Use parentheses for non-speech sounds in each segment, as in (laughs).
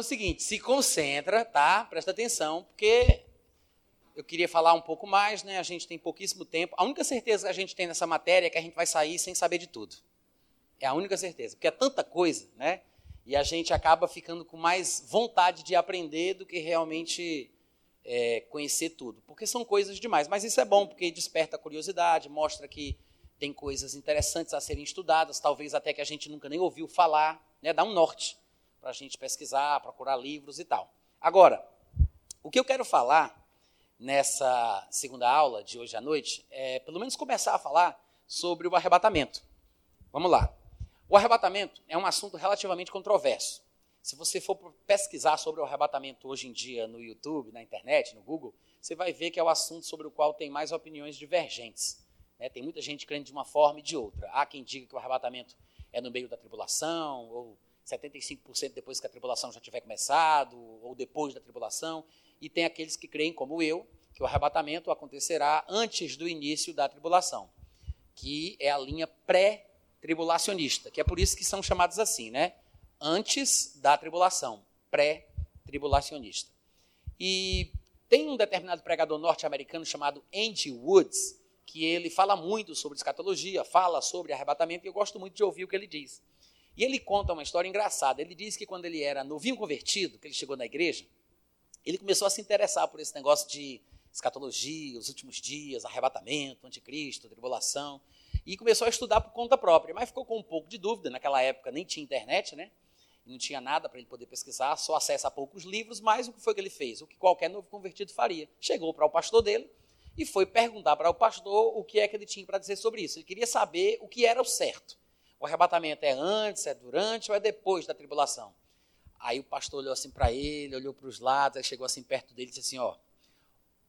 O seguinte, se concentra, tá? Presta atenção, porque eu queria falar um pouco mais, né? A gente tem pouquíssimo tempo. A única certeza que a gente tem nessa matéria é que a gente vai sair sem saber de tudo. É a única certeza, porque é tanta coisa, né? E a gente acaba ficando com mais vontade de aprender do que realmente é, conhecer tudo, porque são coisas demais. Mas isso é bom, porque desperta a curiosidade, mostra que tem coisas interessantes a serem estudadas, talvez até que a gente nunca nem ouviu falar, né? Dá um norte para a gente pesquisar, procurar livros e tal. Agora, o que eu quero falar nessa segunda aula de hoje à noite é, pelo menos, começar a falar sobre o arrebatamento. Vamos lá. O arrebatamento é um assunto relativamente controverso. Se você for pesquisar sobre o arrebatamento hoje em dia no YouTube, na internet, no Google, você vai ver que é o assunto sobre o qual tem mais opiniões divergentes. Né? Tem muita gente crendo de uma forma e de outra. Há quem diga que o arrebatamento é no meio da tribulação, ou 75% depois que a tribulação já tiver começado, ou depois da tribulação, e tem aqueles que creem, como eu, que o arrebatamento acontecerá antes do início da tribulação, que é a linha pré-tribulacionista, que é por isso que são chamados assim, né? Antes da tribulação, pré-tribulacionista. E tem um determinado pregador norte-americano chamado Andy Woods, que ele fala muito sobre escatologia, fala sobre arrebatamento, e eu gosto muito de ouvir o que ele diz. E ele conta uma história engraçada. Ele diz que quando ele era novinho convertido, que ele chegou na igreja, ele começou a se interessar por esse negócio de escatologia, os últimos dias, arrebatamento, anticristo, tribulação, e começou a estudar por conta própria, mas ficou com um pouco de dúvida. Naquela época nem tinha internet, né? Não tinha nada para ele poder pesquisar, só acesso a poucos livros, mas o que foi que ele fez? O que qualquer novo convertido faria. Chegou para o pastor dele e foi perguntar para o pastor o que é que ele tinha para dizer sobre isso. Ele queria saber o que era o certo. O arrebatamento é antes, é durante ou é depois da tribulação? Aí o pastor olhou assim para ele, olhou para os lados, chegou assim perto dele e disse assim: Ó,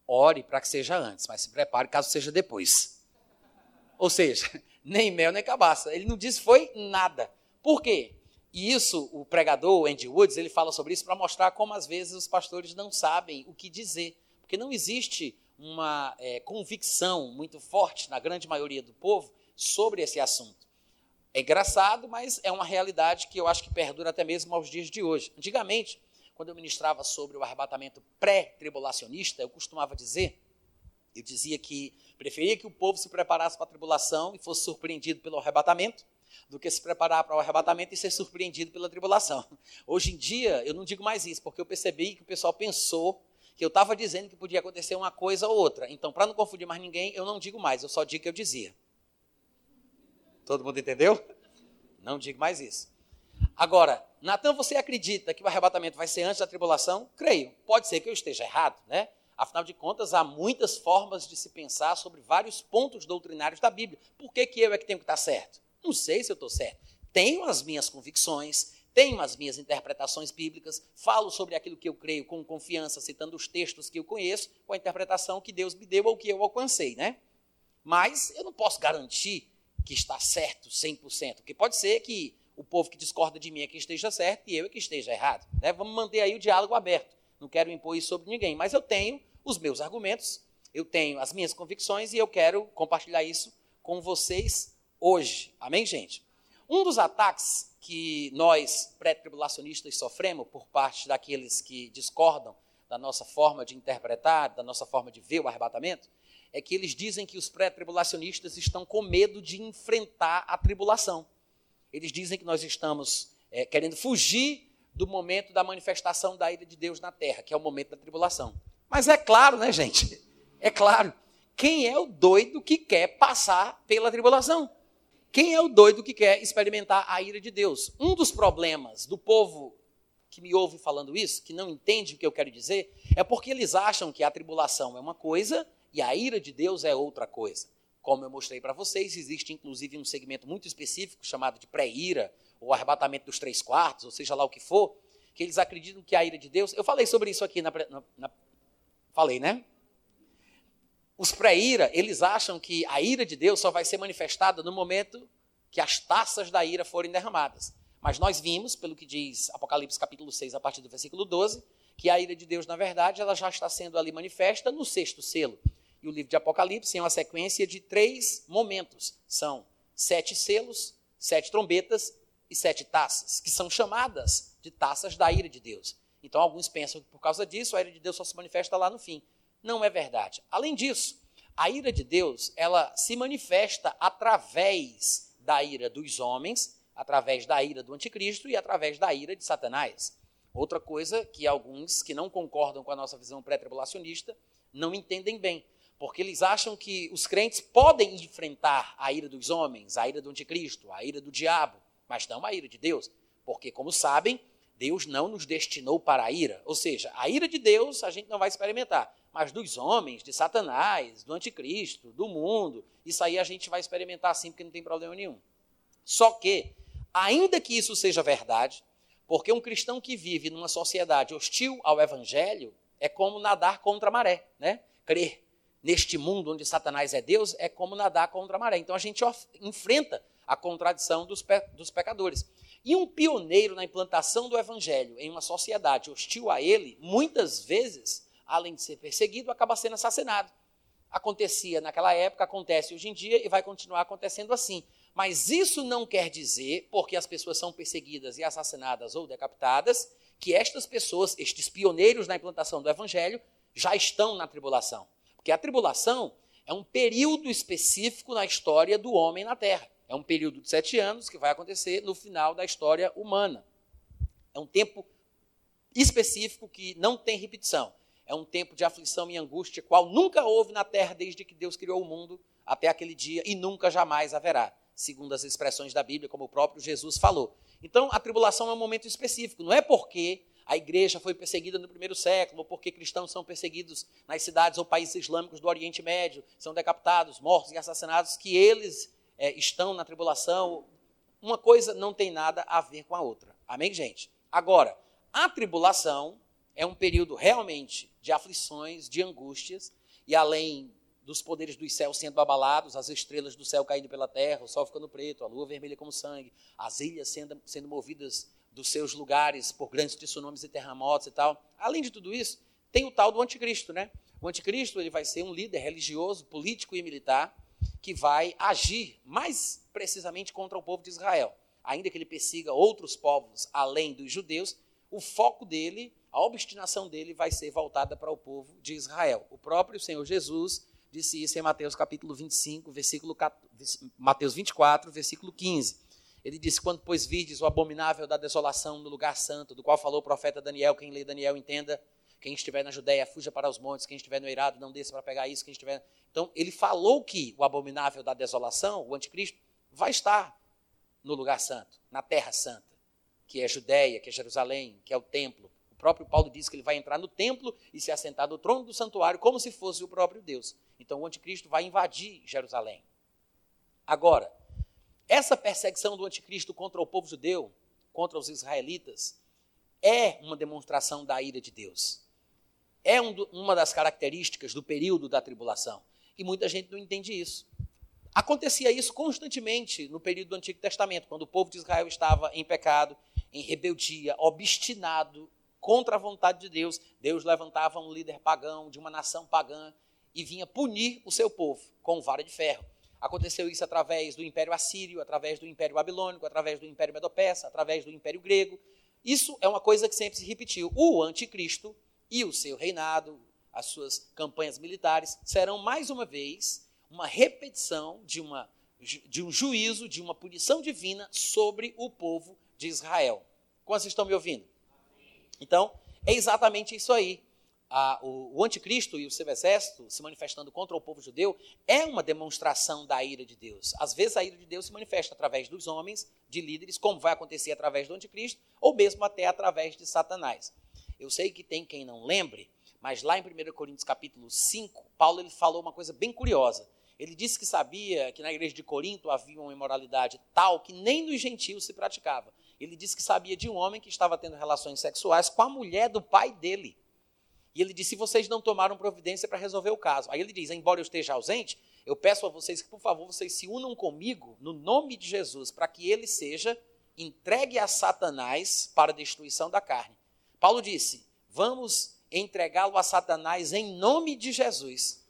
ore para que seja antes, mas se prepare caso seja depois. Ou seja, (laughs) nem mel nem cabaça. Ele não disse foi nada. Por quê? E isso, o pregador Andy Woods, ele fala sobre isso para mostrar como às vezes os pastores não sabem o que dizer. Porque não existe uma é, convicção muito forte na grande maioria do povo sobre esse assunto. É engraçado, mas é uma realidade que eu acho que perdura até mesmo aos dias de hoje. Antigamente, quando eu ministrava sobre o arrebatamento pré-tribulacionista, eu costumava dizer, eu dizia que preferia que o povo se preparasse para a tribulação e fosse surpreendido pelo arrebatamento, do que se preparar para o arrebatamento e ser surpreendido pela tribulação. Hoje em dia, eu não digo mais isso, porque eu percebi que o pessoal pensou que eu estava dizendo que podia acontecer uma coisa ou outra. Então, para não confundir mais ninguém, eu não digo mais, eu só digo que eu dizia. Todo mundo entendeu? Não digo mais isso. Agora, Natan, você acredita que o arrebatamento vai ser antes da tribulação? Creio. Pode ser que eu esteja errado, né? Afinal de contas, há muitas formas de se pensar sobre vários pontos doutrinários da Bíblia. Por que, que eu é que tenho que estar certo? Não sei se eu estou certo. Tenho as minhas convicções, tenho as minhas interpretações bíblicas, falo sobre aquilo que eu creio com confiança, citando os textos que eu conheço, com a interpretação que Deus me deu ou que eu alcancei, né? Mas eu não posso garantir que está certo 100%, porque pode ser que o povo que discorda de mim é que esteja certo e eu é que esteja errado. Né? Vamos manter aí o diálogo aberto. Não quero impor isso sobre ninguém, mas eu tenho os meus argumentos, eu tenho as minhas convicções e eu quero compartilhar isso com vocês hoje. Amém, gente? Um dos ataques que nós, pré-tribulacionistas, sofremos por parte daqueles que discordam da nossa forma de interpretar, da nossa forma de ver o arrebatamento, é que eles dizem que os pré-tribulacionistas estão com medo de enfrentar a tribulação. Eles dizem que nós estamos é, querendo fugir do momento da manifestação da ira de Deus na terra, que é o momento da tribulação. Mas é claro, né, gente? É claro. Quem é o doido que quer passar pela tribulação? Quem é o doido que quer experimentar a ira de Deus? Um dos problemas do povo que me ouve falando isso, que não entende o que eu quero dizer, é porque eles acham que a tribulação é uma coisa e a ira de Deus é outra coisa. Como eu mostrei para vocês, existe inclusive um segmento muito específico chamado de pré-ira, ou arrebatamento dos três quartos, ou seja lá o que for, que eles acreditam que a ira de Deus. Eu falei sobre isso aqui na. na, na falei, né? Os pré-ira, eles acham que a ira de Deus só vai ser manifestada no momento que as taças da ira forem derramadas. Mas nós vimos, pelo que diz Apocalipse capítulo 6, a partir do versículo 12, que a ira de Deus, na verdade, ela já está sendo ali manifesta no sexto selo. E o livro de Apocalipse é uma sequência de três momentos. São sete selos, sete trombetas e sete taças, que são chamadas de taças da ira de Deus. Então alguns pensam que por causa disso a ira de Deus só se manifesta lá no fim. Não é verdade. Além disso, a ira de Deus, ela se manifesta através da ira dos homens, através da ira do anticristo e através da ira de Satanás. Outra coisa que alguns que não concordam com a nossa visão pré-tribulacionista não entendem bem, porque eles acham que os crentes podem enfrentar a ira dos homens, a ira do anticristo, a ira do diabo, mas não a ira de Deus, porque como sabem, Deus não nos destinou para a ira, ou seja, a ira de Deus a gente não vai experimentar, mas dos homens, de Satanás, do anticristo, do mundo, isso aí a gente vai experimentar sim, porque não tem problema nenhum. Só que, ainda que isso seja verdade, porque um cristão que vive numa sociedade hostil ao evangelho é como nadar contra a maré, né? Crer neste mundo onde Satanás é Deus é como nadar contra a maré. Então a gente enfrenta a contradição dos, pe dos pecadores. E um pioneiro na implantação do evangelho em uma sociedade hostil a ele, muitas vezes, além de ser perseguido, acaba sendo assassinado. Acontecia naquela época, acontece hoje em dia e vai continuar acontecendo assim. Mas isso não quer dizer, porque as pessoas são perseguidas e assassinadas ou decapitadas, que estas pessoas, estes pioneiros na implantação do evangelho, já estão na tribulação. Porque a tribulação é um período específico na história do homem na terra. É um período de sete anos que vai acontecer no final da história humana. É um tempo específico que não tem repetição. É um tempo de aflição e angústia, qual nunca houve na terra desde que Deus criou o mundo até aquele dia e nunca jamais haverá segundo as expressões da Bíblia, como o próprio Jesus falou. Então, a tribulação é um momento específico, não é porque a igreja foi perseguida no primeiro século, ou porque cristãos são perseguidos nas cidades ou países islâmicos do Oriente Médio, são decapitados, mortos e assassinados, que eles é, estão na tribulação. Uma coisa não tem nada a ver com a outra. Amém, gente? Agora, a tribulação é um período realmente de aflições, de angústias, e além dos poderes dos céus sendo abalados, as estrelas do céu caindo pela terra, o sol ficando preto, a lua vermelha como sangue, as ilhas sendo, sendo movidas dos seus lugares por grandes tsunamis e terremotos e tal. Além de tudo isso, tem o tal do anticristo, né? O anticristo ele vai ser um líder religioso, político e militar que vai agir mais precisamente contra o povo de Israel. Ainda que ele persiga outros povos além dos judeus, o foco dele, a obstinação dele vai ser voltada para o povo de Israel. O próprio Senhor Jesus disse isso em Mateus capítulo 25, versículo Mateus 24, versículo 15. Ele disse: Quando, pois, vides o abominável da desolação no lugar santo, do qual falou o profeta Daniel, quem lê Daniel entenda, quem estiver na Judéia, fuja para os montes, quem estiver no Eirado, não desça para pegar isso, quem estiver. Então, ele falou que o abominável da desolação, o anticristo, vai estar no lugar santo, na terra santa, que é Judéia, que é Jerusalém, que é o templo. O próprio Paulo diz que ele vai entrar no templo e se assentar no trono do santuário como se fosse o próprio Deus. Então o anticristo vai invadir Jerusalém. Agora, essa perseguição do anticristo contra o povo judeu, contra os israelitas, é uma demonstração da ira de Deus. É um do, uma das características do período da tribulação. E muita gente não entende isso. Acontecia isso constantemente no período do Antigo Testamento, quando o povo de Israel estava em pecado, em rebeldia, obstinado contra a vontade de Deus. Deus levantava um líder pagão de uma nação pagã e vinha punir o seu povo com vara de ferro. Aconteceu isso através do Império Assírio, através do Império Babilônico, através do Império Medo-Persa, através do Império Grego. Isso é uma coisa que sempre se repetiu. O anticristo e o seu reinado, as suas campanhas militares, serão mais uma vez uma repetição de, uma, de um juízo, de uma punição divina sobre o povo de Israel. Quantos estão me ouvindo? Então, é exatamente isso aí a, o, o, anticristo e o seu exército se manifestando contra o povo judeu é uma demonstração da ira de Deus. Às vezes a ira de Deus se manifesta através dos homens, de líderes, como vai acontecer através do anticristo, ou mesmo até através de Satanás. Eu sei que tem quem não lembre, mas lá em 1 Coríntios capítulo 5, Paulo ele falou uma coisa bem curiosa. Ele disse que sabia que na igreja de Corinto havia uma imoralidade tal que nem nos gentios se praticava. Ele disse que sabia de um homem que estava tendo relações sexuais com a mulher do pai dele. E ele disse: se vocês não tomaram providência para resolver o caso. Aí ele diz: embora eu esteja ausente, eu peço a vocês que, por favor, vocês se unam comigo no nome de Jesus, para que ele seja entregue a Satanás para a destruição da carne. Paulo disse: vamos entregá-lo a Satanás em nome de Jesus.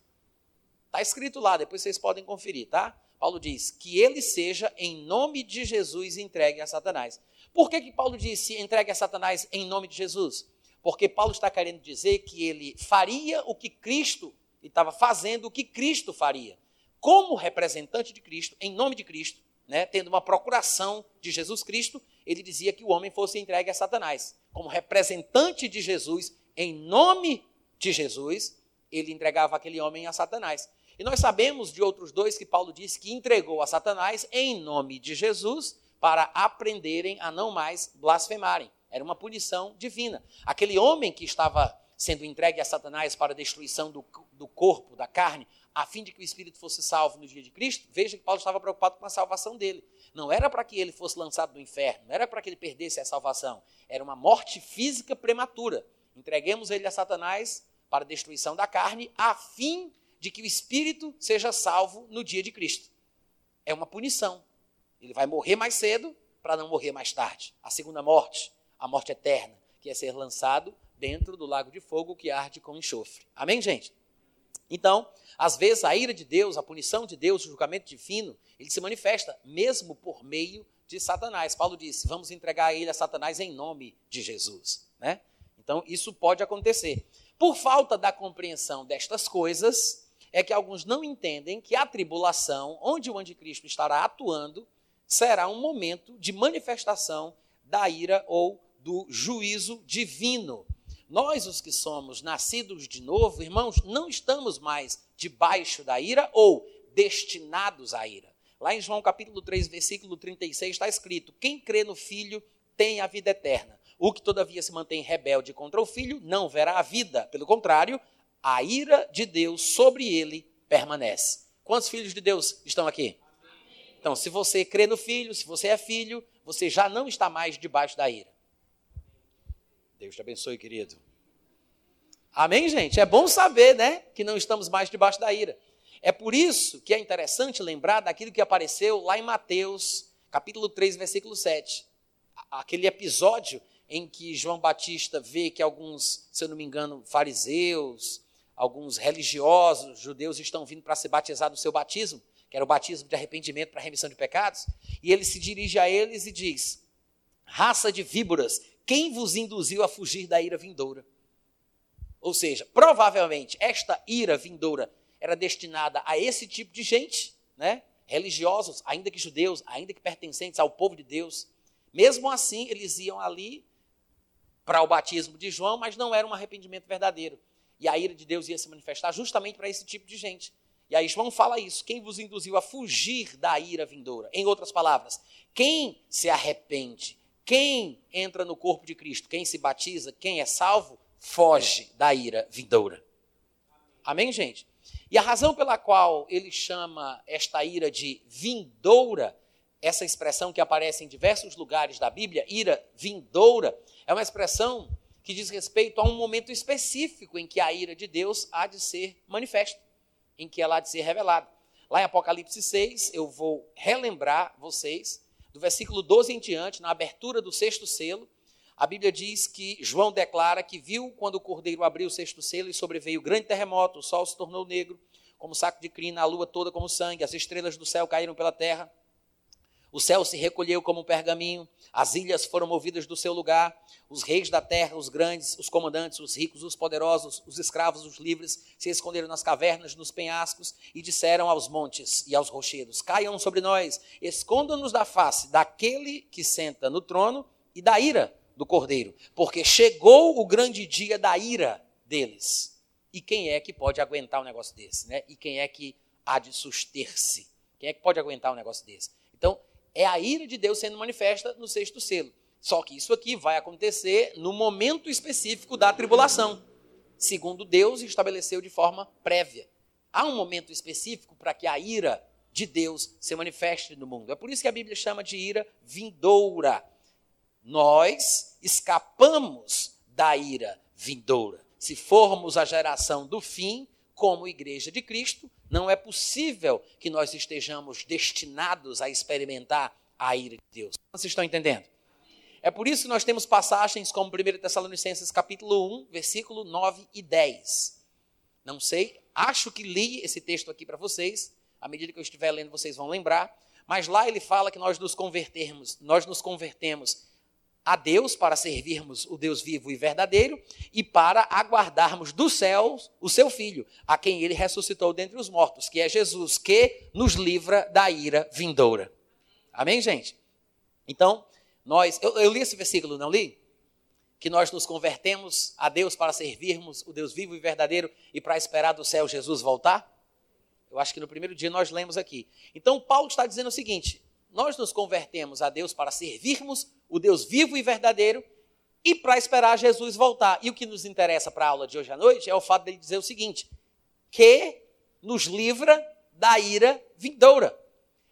Está escrito lá, depois vocês podem conferir, tá? Paulo diz que ele seja, em nome de Jesus, entregue a Satanás. Por que, que Paulo disse entregue a Satanás em nome de Jesus? Porque Paulo está querendo dizer que ele faria o que Cristo estava fazendo, o que Cristo faria. Como representante de Cristo, em nome de Cristo, né, tendo uma procuração de Jesus Cristo, ele dizia que o homem fosse entregue a Satanás. Como representante de Jesus, em nome de Jesus, ele entregava aquele homem a Satanás. E nós sabemos de outros dois que Paulo disse que entregou a Satanás em nome de Jesus para aprenderem a não mais blasfemarem. Era uma punição divina. Aquele homem que estava sendo entregue a Satanás para a destruição do, do corpo, da carne, a fim de que o espírito fosse salvo no dia de Cristo, veja que Paulo estava preocupado com a salvação dele. Não era para que ele fosse lançado no inferno, não era para que ele perdesse a salvação. Era uma morte física prematura. Entreguemos ele a Satanás para a destruição da carne, a fim de que o espírito seja salvo no dia de Cristo. É uma punição. Ele vai morrer mais cedo para não morrer mais tarde. A segunda morte a morte eterna, que é ser lançado dentro do lago de fogo que arde com enxofre. Amém, gente? Então, às vezes a ira de Deus, a punição de Deus, o julgamento divino, ele se manifesta mesmo por meio de Satanás. Paulo disse: "Vamos entregar ele a Satanás em nome de Jesus", né? Então, isso pode acontecer. Por falta da compreensão destas coisas, é que alguns não entendem que a tribulação, onde o anticristo estará atuando, será um momento de manifestação da ira ou do juízo divino. Nós, os que somos nascidos de novo, irmãos, não estamos mais debaixo da ira ou destinados à ira. Lá em João capítulo 3, versículo 36, está escrito: Quem crê no Filho tem a vida eterna. O que todavia se mantém rebelde contra o Filho não verá a vida. Pelo contrário, a ira de Deus sobre ele permanece. Quantos filhos de Deus estão aqui? Então, se você crê no Filho, se você é filho, você já não está mais debaixo da ira. Deus te abençoe, querido. Amém, gente? É bom saber, né, que não estamos mais debaixo da ira. É por isso que é interessante lembrar daquilo que apareceu lá em Mateus, capítulo 3, versículo 7. Aquele episódio em que João Batista vê que alguns, se eu não me engano, fariseus, alguns religiosos judeus estão vindo para ser batizados no seu batismo, que era o batismo de arrependimento para remissão de pecados, e ele se dirige a eles e diz: Raça de víboras, quem vos induziu a fugir da ira vindoura? Ou seja, provavelmente esta ira vindoura era destinada a esse tipo de gente, né? religiosos, ainda que judeus, ainda que pertencentes ao povo de Deus. Mesmo assim, eles iam ali para o batismo de João, mas não era um arrependimento verdadeiro. E a ira de Deus ia se manifestar justamente para esse tipo de gente. E aí João fala isso: quem vos induziu a fugir da ira vindoura? Em outras palavras, quem se arrepende, quem entra no corpo de Cristo, quem se batiza, quem é salvo, foge da ira vindoura. Amém, gente? E a razão pela qual ele chama esta ira de vindoura, essa expressão que aparece em diversos lugares da Bíblia, ira vindoura, é uma expressão que diz respeito a um momento específico em que a ira de Deus há de ser manifesta em que ela há de ser revelada. Lá em Apocalipse 6, eu vou relembrar vocês, do versículo 12 em diante, na abertura do sexto selo, a Bíblia diz que João declara que viu quando o cordeiro abriu o sexto selo e sobreveio grande terremoto, o sol se tornou negro, como saco de crina, a lua toda como sangue, as estrelas do céu caíram pela terra, o céu se recolheu como um pergaminho, as ilhas foram movidas do seu lugar, os reis da terra, os grandes, os comandantes, os ricos, os poderosos, os escravos, os livres, se esconderam nas cavernas, nos penhascos e disseram aos montes e aos rochedos: Caiam sobre nós, escondam-nos da face daquele que senta no trono e da ira do cordeiro, porque chegou o grande dia da ira deles. E quem é que pode aguentar um negócio desse, né? E quem é que há de suster-se? Quem é que pode aguentar um negócio desse? Então, é a ira de Deus sendo manifesta no sexto selo. Só que isso aqui vai acontecer no momento específico da tribulação, segundo Deus estabeleceu de forma prévia. Há um momento específico para que a ira de Deus se manifeste no mundo. É por isso que a Bíblia chama de ira vindoura. Nós escapamos da ira vindoura. Se formos a geração do fim, como igreja de Cristo, não é possível que nós estejamos destinados a experimentar a ira de Deus. Vocês estão entendendo? É por isso que nós temos passagens como 1 Tessalonicenses capítulo 1, versículo 9 e 10. Não sei, acho que li esse texto aqui para vocês. À medida que eu estiver lendo, vocês vão lembrar. Mas lá ele fala que nós nos convertermos, nós nos convertemos a Deus para servirmos o Deus vivo e verdadeiro e para aguardarmos dos céus o seu filho, a quem ele ressuscitou dentre os mortos, que é Jesus, que nos livra da ira vindoura. Amém, gente? Então, nós, eu, eu li esse versículo, não li? Que nós nos convertemos a Deus para servirmos o Deus vivo e verdadeiro e para esperar do céu Jesus voltar? Eu acho que no primeiro dia nós lemos aqui. Então, Paulo está dizendo o seguinte: nós nos convertemos a Deus para servirmos o Deus vivo e verdadeiro e para esperar Jesus voltar. E o que nos interessa para a aula de hoje à noite é o fato dele dizer o seguinte: que nos livra da ira vindoura.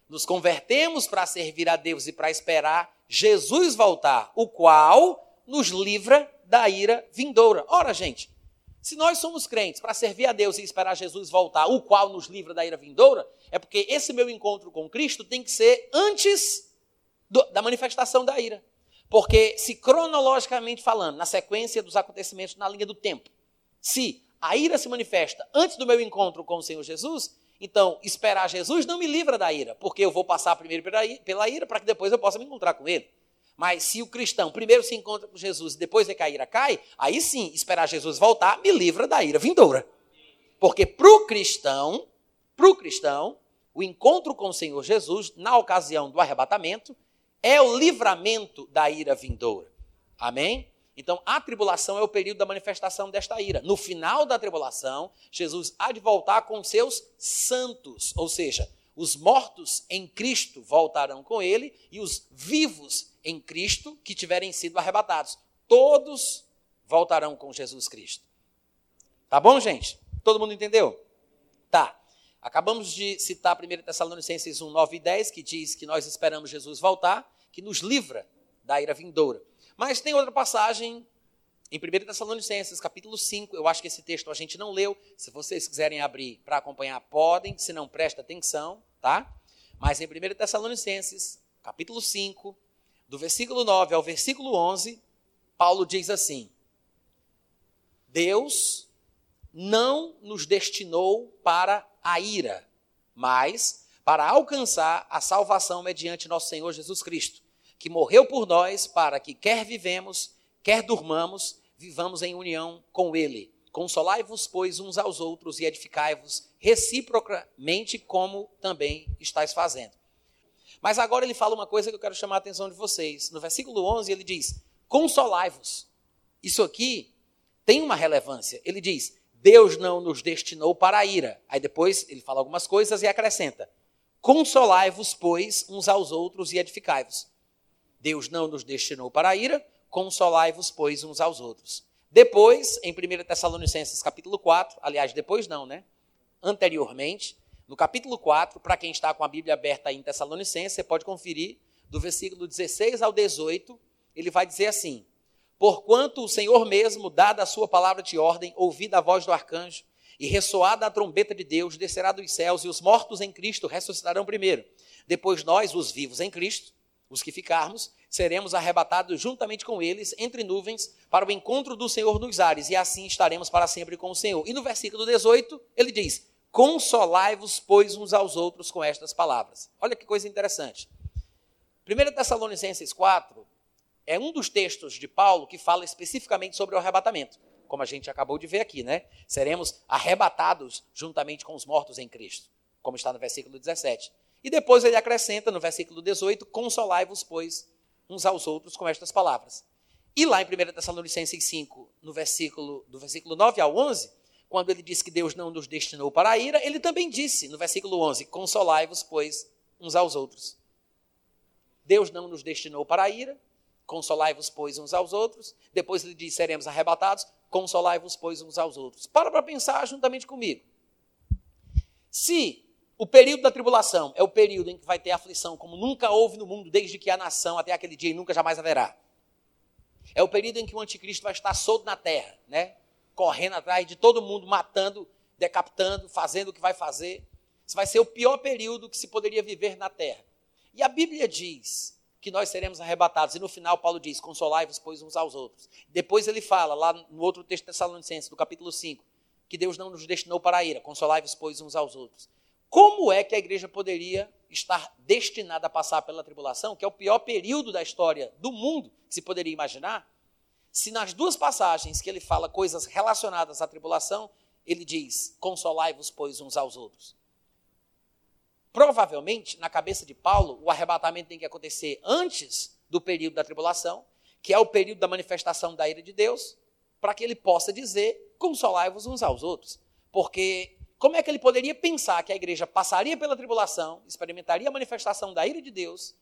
Nos convertemos para servir a Deus e para esperar Jesus voltar, o qual nos livra da ira vindoura. Ora, gente, se nós somos crentes para servir a Deus e esperar Jesus voltar, o qual nos livra da ira vindoura, é porque esse meu encontro com Cristo tem que ser antes do, da manifestação da ira. Porque se cronologicamente falando, na sequência dos acontecimentos na linha do tempo, se a ira se manifesta antes do meu encontro com o Senhor Jesus, então esperar Jesus não me livra da ira, porque eu vou passar primeiro pela ira para que depois eu possa me encontrar com ele. Mas se o cristão primeiro se encontra com Jesus e depois é que a ira cai, aí sim, esperar Jesus voltar me livra da ira vindoura. Porque para o cristão, para o cristão, o encontro com o Senhor Jesus, na ocasião do arrebatamento, é o livramento da ira vindoura. Amém? Então, a tribulação é o período da manifestação desta ira. No final da tribulação, Jesus há de voltar com seus santos, ou seja, os mortos em Cristo voltarão com ele e os vivos em Cristo que tiverem sido arrebatados. Todos voltarão com Jesus Cristo. Tá bom, gente? Todo mundo entendeu? Tá. Acabamos de citar 1 Tessalonicenses 1, 9 e 10, que diz que nós esperamos Jesus voltar, que nos livra da ira vindoura. Mas tem outra passagem em 1 Tessalonicenses, capítulo 5, eu acho que esse texto a gente não leu. Se vocês quiserem abrir para acompanhar, podem, se não, presta atenção, tá? Mas em 1 Tessalonicenses, capítulo 5, do versículo 9 ao versículo 11, Paulo diz assim: Deus não nos destinou para a ira, mas para alcançar a salvação mediante nosso Senhor Jesus Cristo, que morreu por nós para que, quer vivemos, quer durmamos, vivamos em união com Ele. Consolai-vos, pois, uns aos outros e edificai-vos reciprocamente, como também estáis fazendo. Mas agora ele fala uma coisa que eu quero chamar a atenção de vocês. No versículo 11 ele diz: Consolai-vos. Isso aqui tem uma relevância. Ele diz: Deus não nos destinou para a ira. Aí depois ele fala algumas coisas e acrescenta: Consolai-vos, pois, uns aos outros e edificai-vos. Deus não nos destinou para a ira, consolai-vos, pois, uns aos outros. Depois, em 1 Tessalonicenses capítulo 4, aliás, depois não, né? Anteriormente, no capítulo 4, para quem está com a Bíblia aberta em Tessalonicenses, você pode conferir, do versículo 16 ao 18, ele vai dizer assim: Porquanto o Senhor mesmo, dada a sua palavra de ordem, ouvida a voz do arcanjo, e ressoada a trombeta de Deus, descerá dos céus, e os mortos em Cristo ressuscitarão primeiro. Depois nós, os vivos em Cristo, os que ficarmos, seremos arrebatados juntamente com eles entre nuvens para o encontro do Senhor nos ares, e assim estaremos para sempre com o Senhor. E no versículo 18, ele diz: Consolai-vos, pois, uns aos outros com estas palavras. Olha que coisa interessante. 1 Tessalonicenses 4 é um dos textos de Paulo que fala especificamente sobre o arrebatamento, como a gente acabou de ver aqui, né? Seremos arrebatados juntamente com os mortos em Cristo, como está no versículo 17. E depois ele acrescenta no versículo 18: Consolai-vos, pois, uns aos outros com estas palavras. E lá em 1 Tessalonicenses 5, no versículo, do versículo 9 ao 11, quando ele disse que Deus não nos destinou para a ira, ele também disse, no versículo 11: Consolai-vos, pois, uns aos outros. Deus não nos destinou para a ira, consolai-vos, pois, uns aos outros. Depois ele diz: seremos arrebatados, consolai-vos, pois, uns aos outros. Para para pensar juntamente comigo. Se o período da tribulação é o período em que vai ter aflição como nunca houve no mundo, desde que a nação até aquele dia e nunca jamais haverá. É o período em que o anticristo vai estar solto na terra, né? correndo atrás de todo mundo, matando, decapitando, fazendo o que vai fazer. Isso vai ser o pior período que se poderia viver na terra. E a Bíblia diz que nós seremos arrebatados. E no final, Paulo diz: Consolai-vos, pois, uns aos outros. Depois ele fala, lá no outro texto de Tessalonicenses, do capítulo 5, que Deus não nos destinou para a ira. Consolai-vos, pois, uns aos outros. Como é que a igreja poderia estar destinada a passar pela tribulação, que é o pior período da história do mundo que se poderia imaginar? Se nas duas passagens que ele fala coisas relacionadas à tribulação, ele diz: Consolai-vos, pois, uns aos outros. Provavelmente, na cabeça de Paulo, o arrebatamento tem que acontecer antes do período da tribulação, que é o período da manifestação da ira de Deus, para que ele possa dizer: Consolai-vos uns aos outros. Porque como é que ele poderia pensar que a igreja passaria pela tribulação, experimentaria a manifestação da ira de Deus,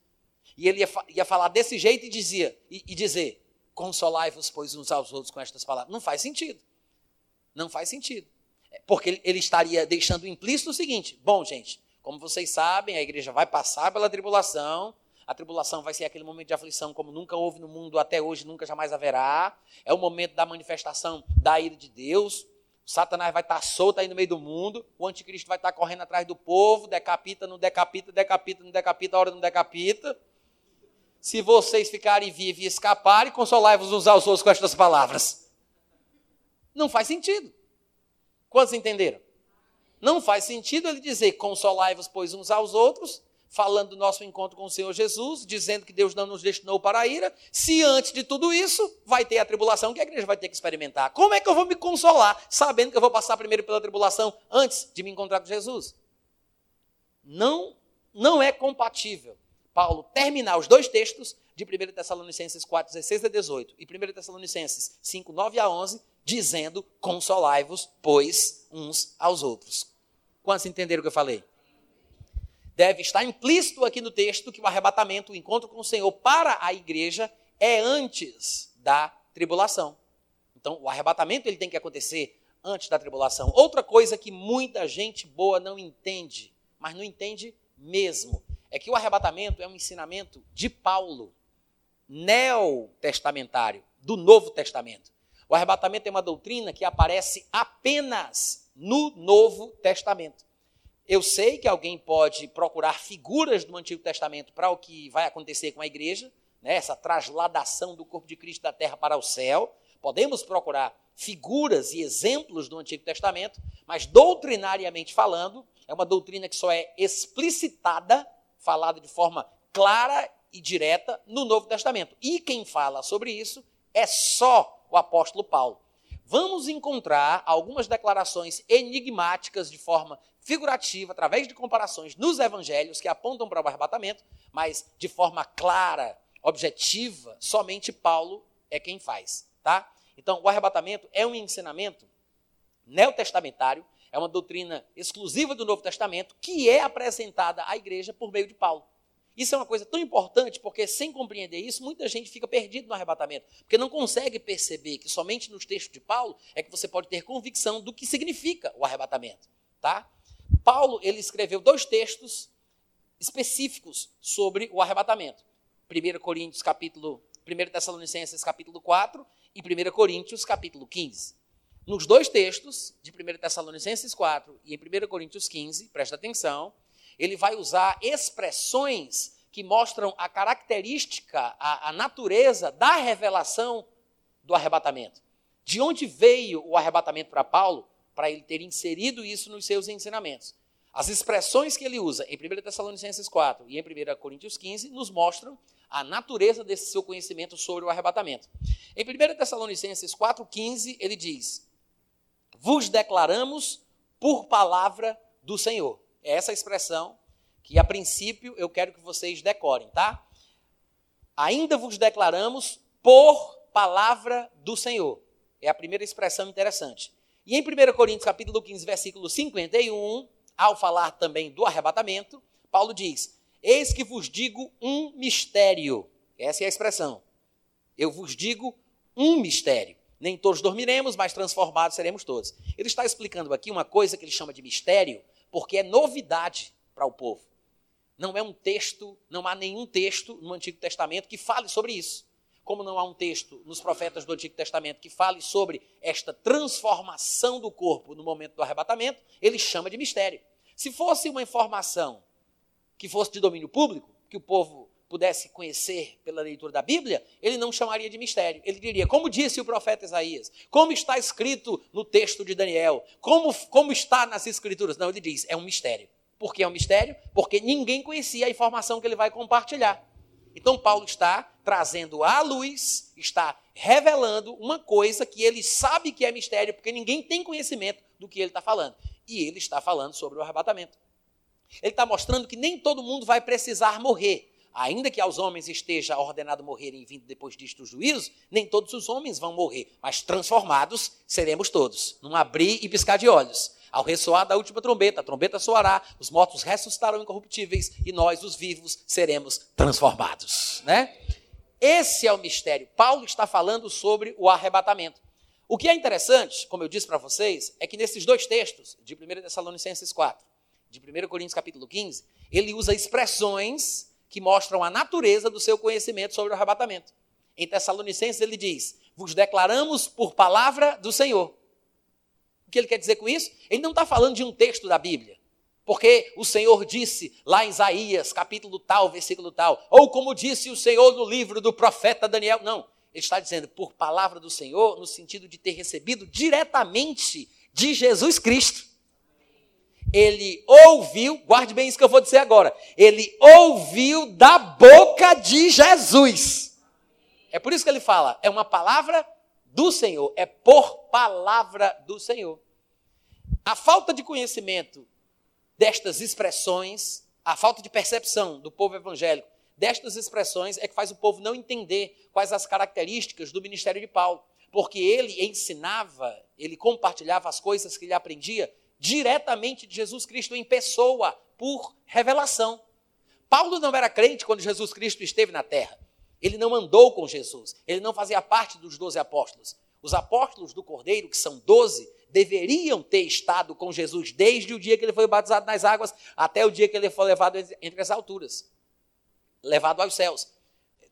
e ele ia, ia falar desse jeito e, dizia, e, e dizer: Consolai-vos, pois, uns aos outros com estas palavras? Não faz sentido. Não faz sentido. É, porque ele, ele estaria deixando implícito o seguinte: bom, gente, como vocês sabem, a igreja vai passar pela tribulação, a tribulação vai ser aquele momento de aflição como nunca houve no mundo até hoje, nunca jamais haverá. É o momento da manifestação da ira de Deus. Satanás vai estar solto aí no meio do mundo, o anticristo vai estar correndo atrás do povo, decapita, não decapita, decapita, não decapita, a hora não decapita. Se vocês ficarem vivos e escaparem, consolai-vos uns aos outros com estas palavras. Não faz sentido. Quantos entenderam? Não faz sentido ele dizer consolai-vos, pois, uns aos outros, falando do nosso encontro com o Senhor Jesus, dizendo que Deus não nos destinou para a ira, se antes de tudo isso vai ter a tribulação que a igreja vai ter que experimentar. Como é que eu vou me consolar sabendo que eu vou passar primeiro pela tribulação antes de me encontrar com Jesus? Não, não é compatível. Paulo terminar os dois textos de 1 Tessalonicenses 4, 16 a 18 e 1 Tessalonicenses 5, 9 a 11, dizendo: Consolai-vos, pois, uns aos outros. Quantos entenderam o que eu falei? Deve estar implícito aqui no texto que o arrebatamento, o encontro com o Senhor para a igreja é antes da tribulação. Então, o arrebatamento ele tem que acontecer antes da tribulação. Outra coisa que muita gente boa não entende, mas não entende mesmo, é que o arrebatamento é um ensinamento de Paulo, neotestamentário, do Novo Testamento. O arrebatamento é uma doutrina que aparece apenas no Novo Testamento. Eu sei que alguém pode procurar figuras do Antigo Testamento para o que vai acontecer com a igreja, né, essa trasladação do corpo de Cristo da terra para o céu. Podemos procurar figuras e exemplos do Antigo Testamento, mas doutrinariamente falando, é uma doutrina que só é explicitada, falada de forma clara e direta no Novo Testamento. E quem fala sobre isso é só o apóstolo Paulo. Vamos encontrar algumas declarações enigmáticas de forma figurativa, através de comparações nos evangelhos que apontam para o arrebatamento, mas de forma clara, objetiva, somente Paulo é quem faz, tá? Então, o arrebatamento é um ensinamento neotestamentário, é uma doutrina exclusiva do Novo Testamento que é apresentada à igreja por meio de Paulo. Isso é uma coisa tão importante, porque sem compreender isso, muita gente fica perdido no arrebatamento, porque não consegue perceber que somente nos textos de Paulo é que você pode ter convicção do que significa o arrebatamento, tá? Paulo ele escreveu dois textos específicos sobre o arrebatamento. 1 Coríntios capítulo 1 Tessalonicenses capítulo 4 e 1 Coríntios capítulo 15. Nos dois textos, de 1 Tessalonicenses 4 e em 1 Coríntios 15, presta atenção, ele vai usar expressões que mostram a característica, a, a natureza da revelação do arrebatamento. De onde veio o arrebatamento para Paulo? Para ele ter inserido isso nos seus ensinamentos. As expressões que ele usa em 1 Tessalonicenses 4 e em 1 Coríntios 15 nos mostram a natureza desse seu conhecimento sobre o arrebatamento. Em 1 Tessalonicenses 4,15, ele diz: Vos declaramos por palavra do Senhor. É essa expressão que, a princípio, eu quero que vocês decorem, tá? Ainda vos declaramos por palavra do Senhor. É a primeira expressão interessante. E em 1 Coríntios capítulo 15, versículo 51, ao falar também do arrebatamento, Paulo diz: Eis que vos digo um mistério. Essa é a expressão. Eu vos digo um mistério. Nem todos dormiremos, mas transformados seremos todos. Ele está explicando aqui uma coisa que ele chama de mistério, porque é novidade para o povo. Não é um texto, não há nenhum texto no Antigo Testamento que fale sobre isso. Como não há um texto nos profetas do Antigo Testamento que fale sobre esta transformação do corpo no momento do arrebatamento, ele chama de mistério. Se fosse uma informação que fosse de domínio público, que o povo pudesse conhecer pela leitura da Bíblia, ele não chamaria de mistério. Ele diria, como disse o profeta Isaías, como está escrito no texto de Daniel, como, como está nas Escrituras. Não, ele diz, é um mistério. Por que é um mistério? Porque ninguém conhecia a informação que ele vai compartilhar. Então, Paulo está trazendo à luz, está revelando uma coisa que ele sabe que é mistério, porque ninguém tem conhecimento do que ele está falando. E ele está falando sobre o arrebatamento. Ele está mostrando que nem todo mundo vai precisar morrer. Ainda que aos homens esteja ordenado morrerem vindo depois disto o juízo, nem todos os homens vão morrer, mas transformados seremos todos, num abrir e piscar de olhos. Ao ressoar da última trombeta, a trombeta soará, os mortos ressuscitarão incorruptíveis e nós, os vivos, seremos transformados. Né? Esse é o mistério. Paulo está falando sobre o arrebatamento. O que é interessante, como eu disse para vocês, é que nesses dois textos, de 1 Tessalonicenses 4, de 1 Coríntios capítulo 15, ele usa expressões que mostram a natureza do seu conhecimento sobre o arrebatamento. Em Tessalonicenses ele diz: Vos declaramos por palavra do Senhor. O que ele quer dizer com isso? Ele não está falando de um texto da Bíblia. Porque o Senhor disse lá em Isaías, capítulo tal, versículo tal, ou como disse o Senhor no livro do profeta Daniel. Não, ele está dizendo por palavra do Senhor, no sentido de ter recebido diretamente de Jesus Cristo. Ele ouviu, guarde bem isso que eu vou dizer agora. Ele ouviu da boca de Jesus. É por isso que ele fala, é uma palavra do Senhor, é por palavra do Senhor. A falta de conhecimento destas expressões, a falta de percepção do povo evangélico destas expressões é que faz o povo não entender quais as características do ministério de Paulo. Porque ele ensinava, ele compartilhava as coisas que ele aprendia diretamente de Jesus Cristo em pessoa, por revelação. Paulo não era crente quando Jesus Cristo esteve na terra. Ele não andou com Jesus, ele não fazia parte dos doze apóstolos. Os apóstolos do Cordeiro, que são doze, deveriam ter estado com Jesus desde o dia que ele foi batizado nas águas até o dia que ele foi levado entre as alturas levado aos céus.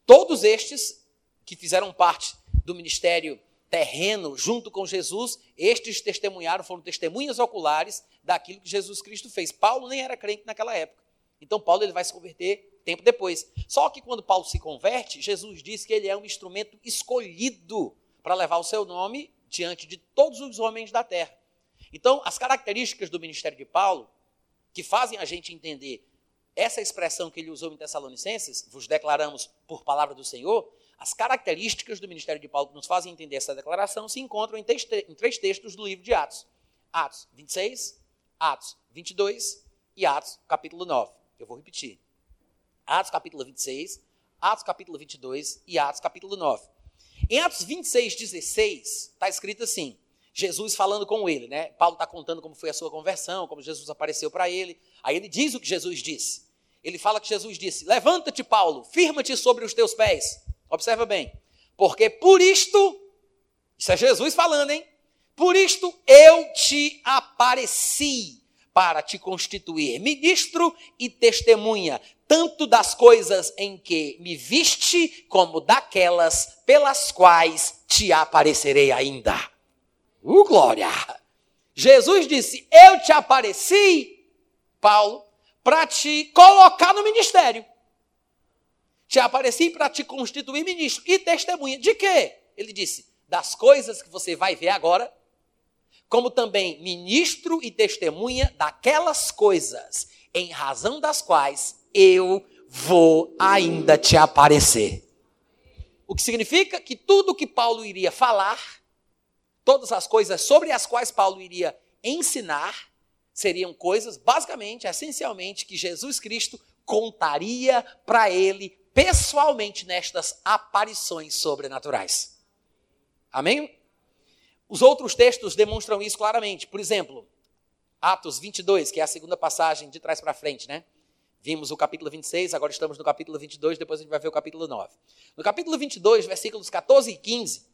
Todos estes que fizeram parte do ministério terreno junto com Jesus, estes testemunharam, foram testemunhas oculares daquilo que Jesus Cristo fez. Paulo nem era crente naquela época. Então Paulo ele vai se converter tempo depois. Só que quando Paulo se converte, Jesus diz que ele é um instrumento escolhido para levar o seu nome diante de todos os homens da terra. Então, as características do ministério de Paulo, que fazem a gente entender essa expressão que ele usou em Tessalonicenses, vos declaramos por palavra do Senhor, as características do ministério de Paulo que nos fazem entender essa declaração se encontram em, em três textos do livro de Atos: Atos 26, Atos 22 e Atos capítulo 9. Eu vou repetir. Atos capítulo 26, Atos capítulo 22 e Atos capítulo 9. Em Atos 26, 16, está escrito assim: Jesus falando com ele, né? Paulo está contando como foi a sua conversão, como Jesus apareceu para ele. Aí ele diz o que Jesus disse. Ele fala que Jesus disse: Levanta-te, Paulo, firma-te sobre os teus pés. Observa bem. Porque por isto, isso é Jesus falando, hein? Por isto eu te apareci para te constituir ministro e testemunha, tanto das coisas em que me viste, como daquelas pelas quais te aparecerei ainda. Uh, glória! Jesus disse: Eu te apareci, Paulo, para te colocar no ministério. Te apareci para te constituir ministro e testemunha. De quê? Ele disse: das coisas que você vai ver agora, como também ministro e testemunha daquelas coisas em razão das quais eu vou ainda te aparecer. O que significa que tudo que Paulo iria falar, todas as coisas sobre as quais Paulo iria ensinar, seriam coisas, basicamente, essencialmente, que Jesus Cristo contaria para ele pessoalmente nestas aparições sobrenaturais. Amém? Os outros textos demonstram isso claramente. Por exemplo, Atos 22, que é a segunda passagem de trás para frente, né? Vimos o capítulo 26, agora estamos no capítulo 22, depois a gente vai ver o capítulo 9. No capítulo 22, versículos 14 e 15,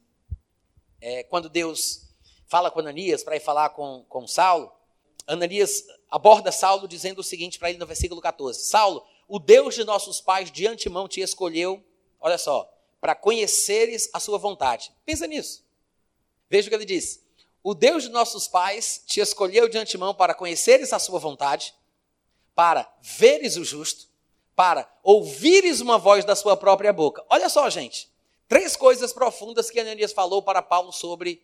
é, quando Deus fala com Ananias para ir falar com, com Saulo, Ananias aborda Saulo dizendo o seguinte para ele no versículo 14: Saulo, o Deus de nossos pais de antemão te escolheu, olha só, para conheceres a sua vontade. Pensa nisso. Veja o que ele diz: O Deus de nossos pais te escolheu de antemão para conheceres a sua vontade, para veres o justo, para ouvires uma voz da sua própria boca. Olha só, gente. Três coisas profundas que Ananias falou para Paulo sobre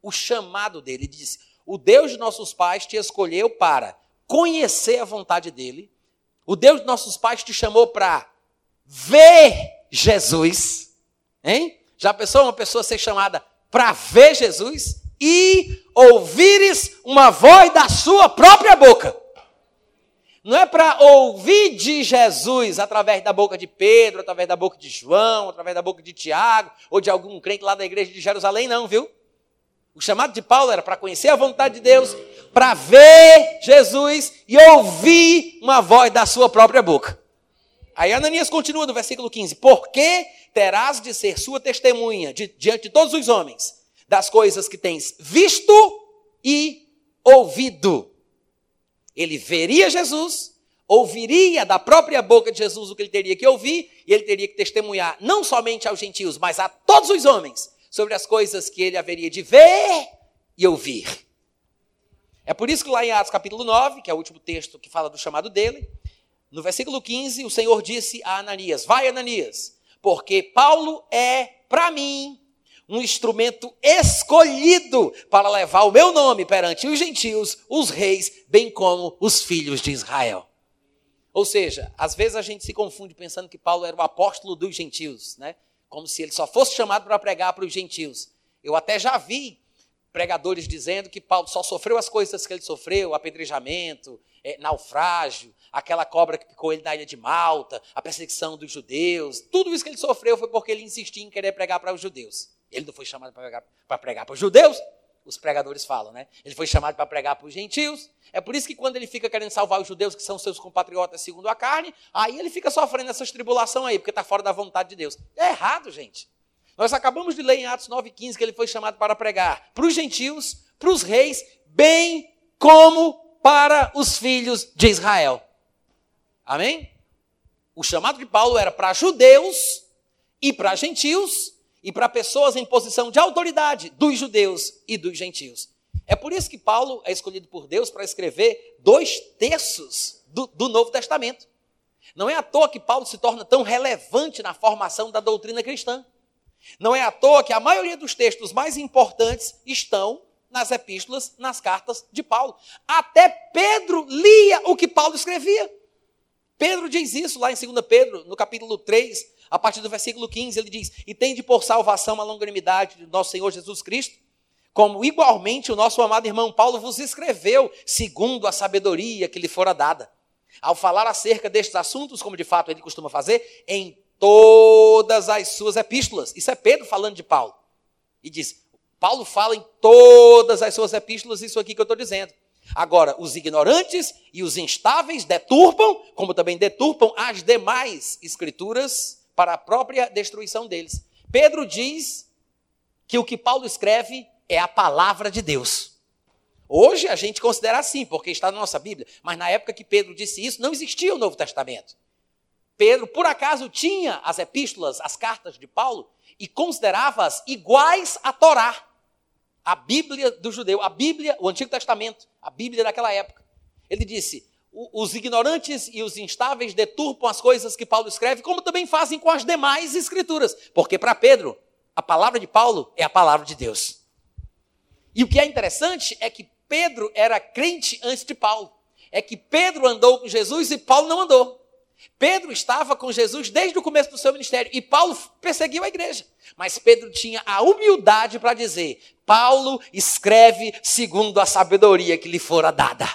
o chamado dele. Ele disse: O Deus de nossos pais te escolheu para conhecer a vontade dele. O Deus de nossos pais te chamou para ver Jesus. Hein? Já pensou uma pessoa ser chamada para ver Jesus e ouvires uma voz da sua própria boca? Não é para ouvir de Jesus através da boca de Pedro, através da boca de João, através da boca de Tiago, ou de algum crente lá da igreja de Jerusalém, não, viu? O chamado de Paulo era para conhecer a vontade de Deus, para ver Jesus e ouvir uma voz da sua própria boca. Aí Ananias continua no versículo 15: Porque terás de ser sua testemunha de, diante de todos os homens das coisas que tens visto e ouvido ele veria Jesus, ouviria da própria boca de Jesus o que ele teria que ouvir, e ele teria que testemunhar não somente aos gentios, mas a todos os homens sobre as coisas que ele haveria de ver e ouvir. É por isso que lá em Atos capítulo 9, que é o último texto que fala do chamado dele, no versículo 15, o Senhor disse a Ananias: Vai, Ananias, porque Paulo é para mim um instrumento escolhido para levar o meu nome perante os gentios, os reis, bem como os filhos de Israel. Ou seja, às vezes a gente se confunde pensando que Paulo era o apóstolo dos gentios, né? Como se ele só fosse chamado para pregar para os gentios. Eu até já vi pregadores dizendo que Paulo só sofreu as coisas que ele sofreu, apedrejamento, é, naufrágio, aquela cobra que picou ele na ilha de Malta, a perseguição dos judeus, tudo isso que ele sofreu foi porque ele insistia em querer pregar para os judeus. Ele não foi chamado para pregar, para pregar para os judeus, os pregadores falam, né? Ele foi chamado para pregar para os gentios. É por isso que quando ele fica querendo salvar os judeus, que são seus compatriotas segundo a carne, aí ele fica sofrendo essas tribulações aí, porque está fora da vontade de Deus. É errado, gente. Nós acabamos de ler em Atos 9,15 que ele foi chamado para pregar para os gentios, para os reis, bem como para os filhos de Israel. Amém? O chamado de Paulo era para judeus e para gentios, e para pessoas em posição de autoridade dos judeus e dos gentios. É por isso que Paulo é escolhido por Deus para escrever dois terços do, do Novo Testamento. Não é à toa que Paulo se torna tão relevante na formação da doutrina cristã. Não é à toa que a maioria dos textos mais importantes estão nas epístolas, nas cartas de Paulo. Até Pedro lia o que Paulo escrevia. Pedro diz isso lá em 2 Pedro, no capítulo 3, a partir do versículo 15, ele diz: E tem de por salvação a longanimidade de nosso Senhor Jesus Cristo, como igualmente o nosso amado irmão Paulo vos escreveu, segundo a sabedoria que lhe fora dada. Ao falar acerca destes assuntos, como de fato ele costuma fazer, em todas as suas epístolas. Isso é Pedro falando de Paulo. E diz: Paulo fala em todas as suas epístolas, isso aqui que eu estou dizendo. Agora, os ignorantes e os instáveis deturpam, como também deturpam as demais escrituras para a própria destruição deles. Pedro diz que o que Paulo escreve é a palavra de Deus. Hoje a gente considera assim, porque está na nossa Bíblia, mas na época que Pedro disse isso, não existia o Novo Testamento. Pedro, por acaso, tinha as epístolas, as cartas de Paulo, e considerava-as iguais à Torá, a Bíblia do judeu, a Bíblia, o Antigo Testamento, a Bíblia daquela época. Ele disse: os ignorantes e os instáveis deturpam as coisas que Paulo escreve, como também fazem com as demais escrituras. Porque para Pedro, a palavra de Paulo é a palavra de Deus. E o que é interessante é que Pedro era crente antes de Paulo. É que Pedro andou com Jesus e Paulo não andou. Pedro estava com Jesus desde o começo do seu ministério e Paulo perseguiu a igreja. Mas Pedro tinha a humildade para dizer: Paulo escreve segundo a sabedoria que lhe fora dada.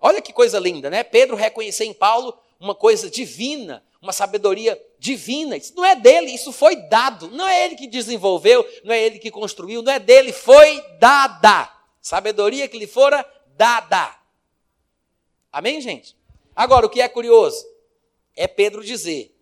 Olha que coisa linda, né? Pedro reconhecer em Paulo uma coisa divina, uma sabedoria divina. Isso não é dele, isso foi dado. Não é ele que desenvolveu, não é ele que construiu, não é dele, foi dada. Sabedoria que lhe fora dada. Amém, gente? Agora, o que é curioso é Pedro dizer: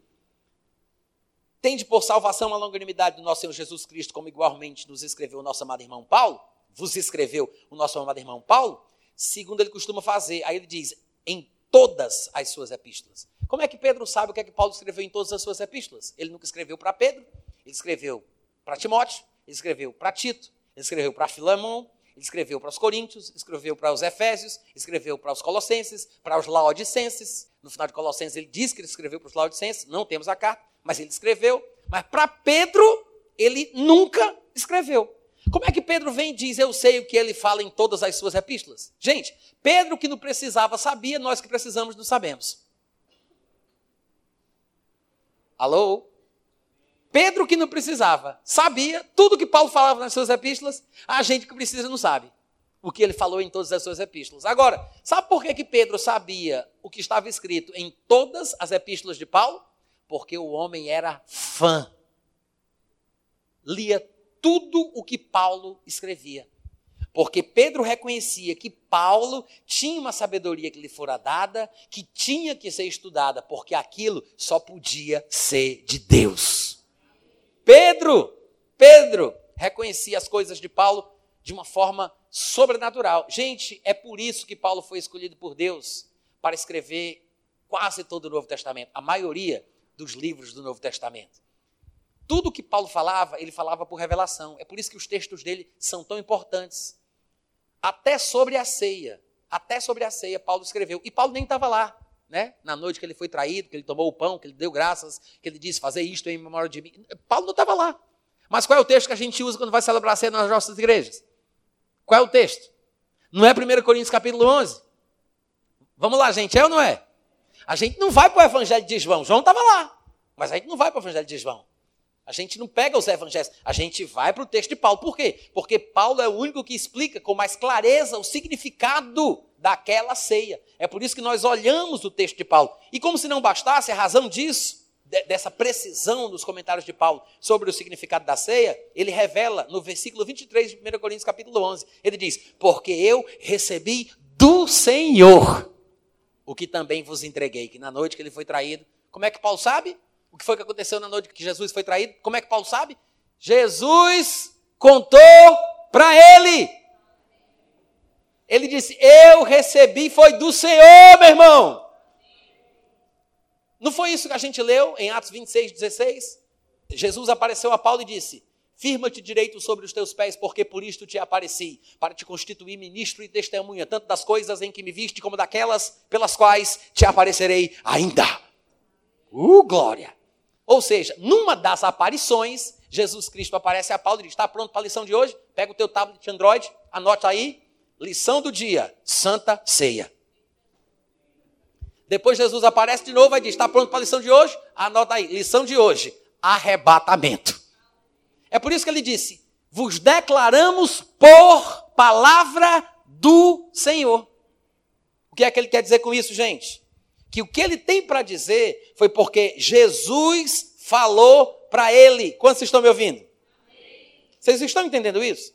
Tende por salvação a longanimidade do nosso Senhor Jesus Cristo, como igualmente nos escreveu o nosso amado irmão Paulo, vos escreveu o nosso amado irmão Paulo segundo ele costuma fazer. Aí ele diz, em todas as suas epístolas. Como é que Pedro sabe o que é que Paulo escreveu em todas as suas epístolas? Ele nunca escreveu para Pedro, ele escreveu para Timóteo, ele escreveu para Tito, ele escreveu para Filemão, escreveu para os Coríntios, escreveu para os Efésios, escreveu para os Colossenses, para os Laodicenses. No final de Colossenses ele diz que ele escreveu para os Laodicenses, não temos a carta, mas ele escreveu. Mas para Pedro, ele nunca escreveu. Como é que Pedro vem e diz, eu sei o que ele fala em todas as suas epístolas? Gente, Pedro que não precisava sabia, nós que precisamos não sabemos. Alô? Pedro que não precisava, sabia tudo que Paulo falava nas suas epístolas, a gente que precisa não sabe o que ele falou em todas as suas epístolas. Agora, sabe por que, que Pedro sabia o que estava escrito em todas as epístolas de Paulo? Porque o homem era fã. Lia tudo o que Paulo escrevia. Porque Pedro reconhecia que Paulo tinha uma sabedoria que lhe fora dada, que tinha que ser estudada, porque aquilo só podia ser de Deus. Pedro, Pedro reconhecia as coisas de Paulo de uma forma sobrenatural. Gente, é por isso que Paulo foi escolhido por Deus para escrever quase todo o Novo Testamento, a maioria dos livros do Novo Testamento. Tudo que Paulo falava, ele falava por revelação. É por isso que os textos dele são tão importantes. Até sobre a ceia, até sobre a ceia, Paulo escreveu. E Paulo nem estava lá, né? Na noite que ele foi traído, que ele tomou o pão, que ele deu graças, que ele disse fazer isto em memória de mim. Paulo não estava lá. Mas qual é o texto que a gente usa quando vai celebrar a ceia nas nossas igrejas? Qual é o texto? Não é 1 Coríntios capítulo 11? Vamos lá, gente, é ou não é? A gente não vai para o evangelho de João. João estava lá, mas a gente não vai para o evangelho de João. A gente não pega os evangelhos, a gente vai para o texto de Paulo. Por quê? Porque Paulo é o único que explica com mais clareza o significado daquela ceia. É por isso que nós olhamos o texto de Paulo. E como se não bastasse, a razão disso, dessa precisão nos comentários de Paulo sobre o significado da ceia, ele revela no versículo 23 de 1 Coríntios capítulo 11. Ele diz: "Porque eu recebi do Senhor o que também vos entreguei, que na noite que ele foi traído, como é que Paulo sabe? O que foi que aconteceu na noite que Jesus foi traído. Como é que Paulo sabe? Jesus contou para ele. Ele disse: Eu recebi, foi do Senhor, meu irmão. Não foi isso que a gente leu em Atos 26, 16? Jesus apareceu a Paulo e disse: Firma-te direito sobre os teus pés, porque por isto te apareci, para te constituir ministro e testemunha, tanto das coisas em que me viste, como daquelas pelas quais te aparecerei ainda. Uh, glória! Ou seja, numa das aparições, Jesus Cristo aparece a Paulo e diz: Está pronto para a lição de hoje? Pega o teu tablet Android, anota aí. Lição do dia: Santa Ceia. Depois Jesus aparece de novo e diz: Está pronto para a lição de hoje? Anota aí. Lição de hoje: Arrebatamento. É por isso que ele disse: Vos declaramos por palavra do Senhor. O que é que ele quer dizer com isso, gente? Que o que ele tem para dizer foi porque Jesus falou para ele. Quantos estão me ouvindo? Vocês estão entendendo isso?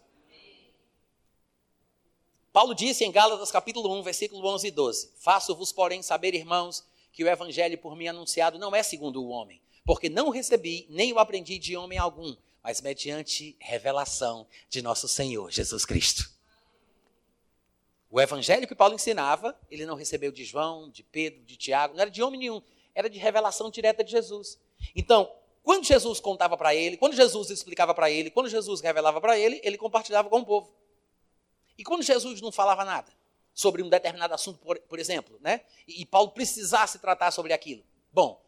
Paulo disse em Gálatas capítulo 1, versículo 11 e 12: Faço-vos, porém, saber, irmãos, que o evangelho por mim anunciado não é segundo o homem, porque não recebi, nem o aprendi de homem algum, mas mediante revelação de nosso Senhor Jesus Cristo. O evangelho que Paulo ensinava, ele não recebeu de João, de Pedro, de Tiago, não era de homem nenhum, era de revelação direta de Jesus. Então, quando Jesus contava para ele, quando Jesus explicava para ele, quando Jesus revelava para ele, ele compartilhava com o povo. E quando Jesus não falava nada sobre um determinado assunto, por, por exemplo, né? E, e Paulo precisasse tratar sobre aquilo. Bom,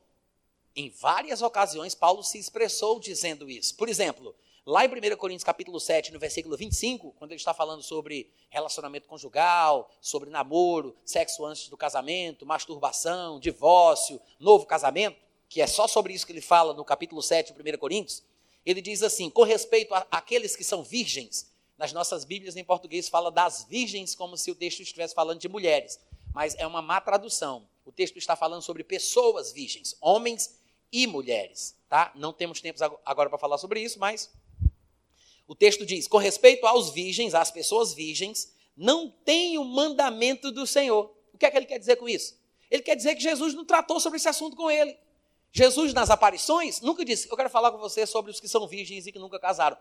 em várias ocasiões Paulo se expressou dizendo isso. Por exemplo, Lá em 1 Coríntios capítulo 7, no versículo 25, quando ele está falando sobre relacionamento conjugal, sobre namoro, sexo antes do casamento, masturbação, divórcio, novo casamento, que é só sobre isso que ele fala no capítulo 7 de 1 Coríntios, ele diz assim: com respeito àqueles que são virgens, nas nossas Bíblias em português fala das virgens como se o texto estivesse falando de mulheres, mas é uma má tradução. O texto está falando sobre pessoas virgens, homens e mulheres, tá? Não temos tempo agora para falar sobre isso, mas o texto diz: com respeito aos virgens, às pessoas virgens, não tem o mandamento do Senhor. O que é que ele quer dizer com isso? Ele quer dizer que Jesus não tratou sobre esse assunto com ele. Jesus, nas aparições, nunca disse: Eu quero falar com você sobre os que são virgens e que nunca casaram.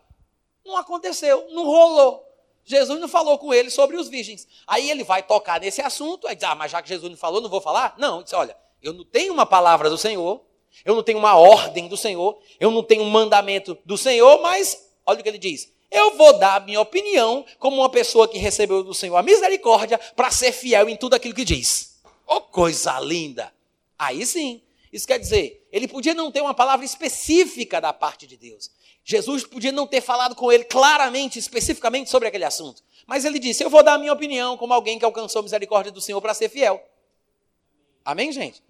Não aconteceu, não rolou. Jesus não falou com ele sobre os virgens. Aí ele vai tocar nesse assunto, aí diz: Ah, mas já que Jesus não falou, não vou falar? Não, ele disse: Olha, eu não tenho uma palavra do Senhor, eu não tenho uma ordem do Senhor, eu não tenho um mandamento do Senhor, mas Olha o que ele diz. Eu vou dar a minha opinião como uma pessoa que recebeu do Senhor a misericórdia para ser fiel em tudo aquilo que diz. Oh, coisa linda! Aí sim. Isso quer dizer, ele podia não ter uma palavra específica da parte de Deus. Jesus podia não ter falado com ele claramente, especificamente sobre aquele assunto. Mas ele disse: Eu vou dar a minha opinião como alguém que alcançou a misericórdia do Senhor para ser fiel. Amém, gente?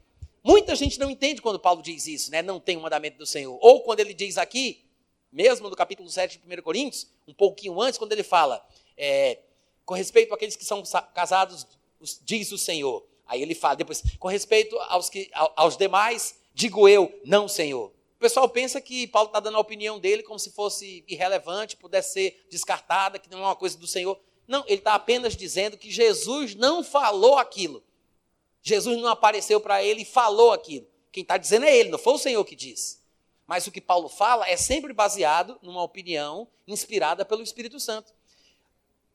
Muita gente não entende quando Paulo diz isso, né? Não tem o mandamento do Senhor. Ou quando ele diz aqui, mesmo no capítulo 7 de 1 Coríntios, um pouquinho antes, quando ele fala, é, com respeito àqueles que são casados, diz o Senhor. Aí ele fala depois, com respeito aos, que, aos demais, digo eu, não, Senhor. O pessoal pensa que Paulo está dando a opinião dele como se fosse irrelevante, pudesse ser descartada, que não é uma coisa do Senhor. Não, ele está apenas dizendo que Jesus não falou aquilo. Jesus não apareceu para ele e falou aquilo. Quem está dizendo é ele, não foi o Senhor que diz. Mas o que Paulo fala é sempre baseado numa opinião inspirada pelo Espírito Santo.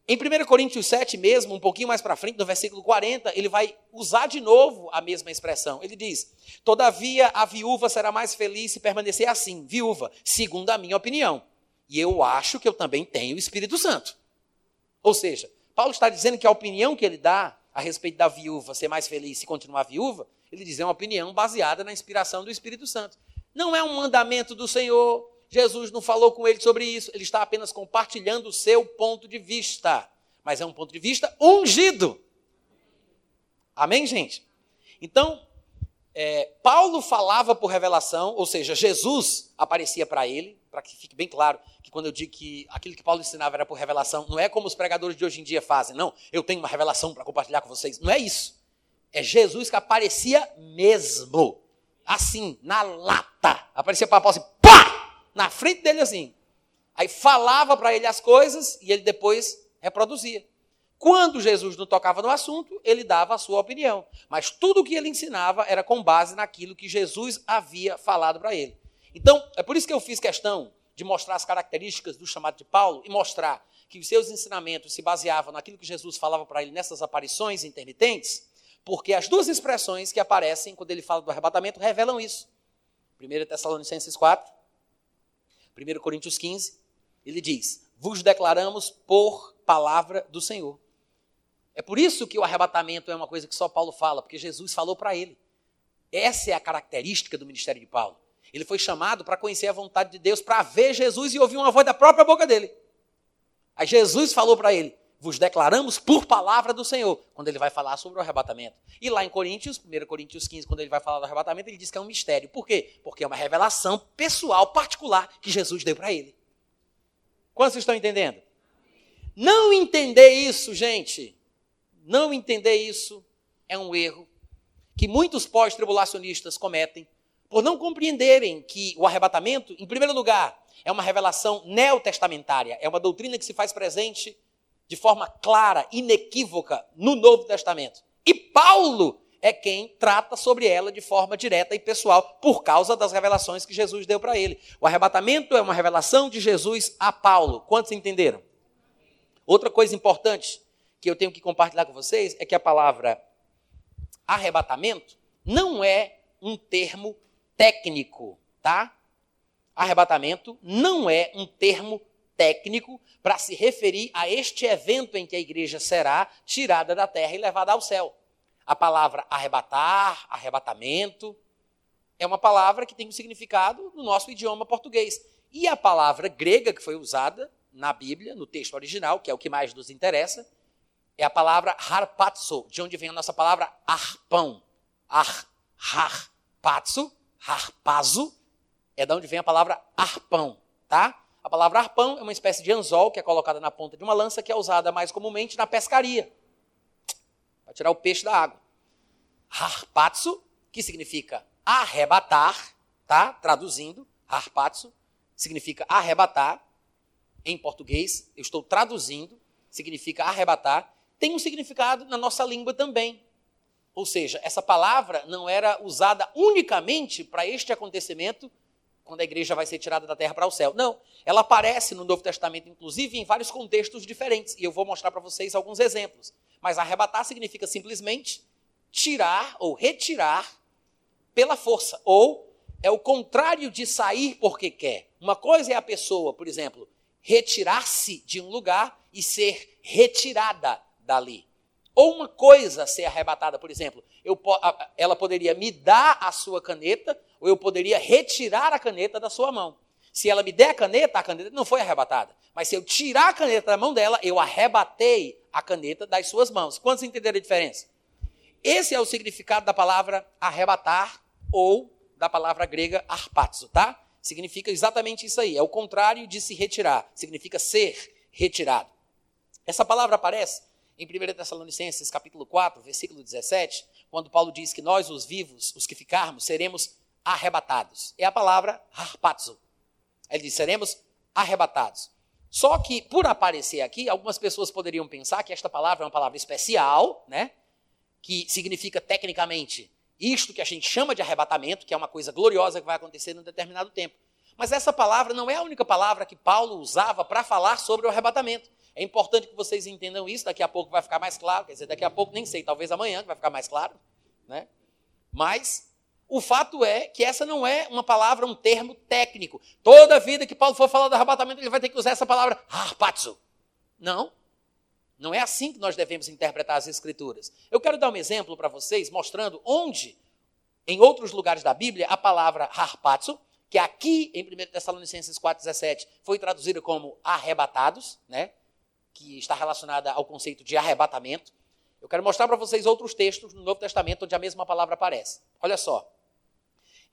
Em 1 Coríntios 7 mesmo, um pouquinho mais para frente, no versículo 40, ele vai usar de novo a mesma expressão. Ele diz: Todavia a viúva será mais feliz se permanecer assim, viúva, segundo a minha opinião. E eu acho que eu também tenho o Espírito Santo. Ou seja, Paulo está dizendo que a opinião que ele dá a respeito da viúva ser mais feliz se continuar viúva, ele diz é uma opinião baseada na inspiração do Espírito Santo. Não é um mandamento do Senhor. Jesus não falou com ele sobre isso. Ele está apenas compartilhando o seu ponto de vista. Mas é um ponto de vista ungido. Amém, gente? Então, é, Paulo falava por revelação, ou seja, Jesus aparecia para ele, para que fique bem claro que quando eu digo que aquilo que Paulo ensinava era por revelação, não é como os pregadores de hoje em dia fazem, não, eu tenho uma revelação para compartilhar com vocês. Não é isso. É Jesus que aparecia mesmo, assim, na lata. Aparecia para Paulo assim, pá! Na frente dele assim. Aí falava para ele as coisas e ele depois reproduzia. Quando Jesus não tocava no assunto, ele dava a sua opinião. Mas tudo o que ele ensinava era com base naquilo que Jesus havia falado para ele. Então, é por isso que eu fiz questão de mostrar as características do chamado de Paulo e mostrar que os seus ensinamentos se baseavam naquilo que Jesus falava para ele nessas aparições intermitentes, porque as duas expressões que aparecem quando ele fala do arrebatamento revelam isso. 1 Tessalonicenses 4, 1 Coríntios 15, ele diz: Vos declaramos por palavra do Senhor. É por isso que o arrebatamento é uma coisa que só Paulo fala, porque Jesus falou para ele. Essa é a característica do ministério de Paulo. Ele foi chamado para conhecer a vontade de Deus, para ver Jesus e ouvir uma voz da própria boca dele. Aí Jesus falou para ele: Vos declaramos por palavra do Senhor, quando ele vai falar sobre o arrebatamento. E lá em Coríntios, 1 Coríntios 15, quando ele vai falar do arrebatamento, ele diz que é um mistério. Por quê? Porque é uma revelação pessoal, particular, que Jesus deu para ele. Quantos estão entendendo? Não entender isso, gente, não entender isso é um erro que muitos pós-tribulacionistas cometem por não compreenderem que o arrebatamento, em primeiro lugar, é uma revelação neotestamentária, é uma doutrina que se faz presente de forma clara, inequívoca no Novo Testamento. E Paulo é quem trata sobre ela de forma direta e pessoal, por causa das revelações que Jesus deu para ele. O arrebatamento é uma revelação de Jesus a Paulo. Quantos entenderam? Outra coisa importante que eu tenho que compartilhar com vocês é que a palavra arrebatamento não é um termo técnico, tá? Arrebatamento não é um termo técnico para se referir a este evento em que a igreja será tirada da terra e levada ao céu. A palavra arrebatar, arrebatamento, é uma palavra que tem um significado no nosso idioma português. E a palavra grega que foi usada na Bíblia, no texto original, que é o que mais nos interessa, é a palavra harpatso, de onde vem a nossa palavra arpão. Ar, harpatso, harpazo, é de onde vem a palavra arpão, tá? A palavra arpão é uma espécie de anzol que é colocada na ponta de uma lança que é usada mais comumente na pescaria, para tirar o peixe da água. Harpatso, que significa arrebatar, tá? Traduzindo, harpatso significa arrebatar. Em português, eu estou traduzindo, significa arrebatar tem um significado na nossa língua também. Ou seja, essa palavra não era usada unicamente para este acontecimento, quando a igreja vai ser tirada da terra para o céu. Não, ela aparece no Novo Testamento, inclusive, em vários contextos diferentes. E eu vou mostrar para vocês alguns exemplos. Mas arrebatar significa simplesmente tirar ou retirar pela força. Ou é o contrário de sair porque quer. Uma coisa é a pessoa, por exemplo, retirar-se de um lugar e ser retirada dali. Ou uma coisa ser arrebatada, por exemplo, eu, ela poderia me dar a sua caneta, ou eu poderia retirar a caneta da sua mão. Se ela me der a caneta, a caneta não foi arrebatada. Mas se eu tirar a caneta da mão dela, eu arrebatei a caneta das suas mãos. Quantos entenderam a diferença? Esse é o significado da palavra arrebatar ou da palavra grega arpazo, tá? Significa exatamente isso aí. É o contrário de se retirar. Significa ser retirado. Essa palavra aparece em 1 Tessalonicenses capítulo 4, versículo 17, quando Paulo diz que nós, os vivos, os que ficarmos, seremos arrebatados. É a palavra harpazo. Ele diz, seremos arrebatados. Só que, por aparecer aqui, algumas pessoas poderiam pensar que esta palavra é uma palavra especial, né? Que significa tecnicamente isto que a gente chama de arrebatamento, que é uma coisa gloriosa que vai acontecer num determinado tempo. Mas essa palavra não é a única palavra que Paulo usava para falar sobre o arrebatamento. É importante que vocês entendam isso, daqui a pouco vai ficar mais claro, quer dizer, daqui a pouco nem sei, talvez amanhã vai ficar mais claro, né? Mas o fato é que essa não é uma palavra, um termo técnico. Toda vida que Paulo for falar do arrebatamento, ele vai ter que usar essa palavra harpazo. Não. Não é assim que nós devemos interpretar as escrituras. Eu quero dar um exemplo para vocês, mostrando onde, em outros lugares da Bíblia, a palavra harpazo, que aqui em 1 Tessalonicenses 4,17 foi traduzida como arrebatados, né? que está relacionada ao conceito de arrebatamento. Eu quero mostrar para vocês outros textos no Novo Testamento onde a mesma palavra aparece. Olha só.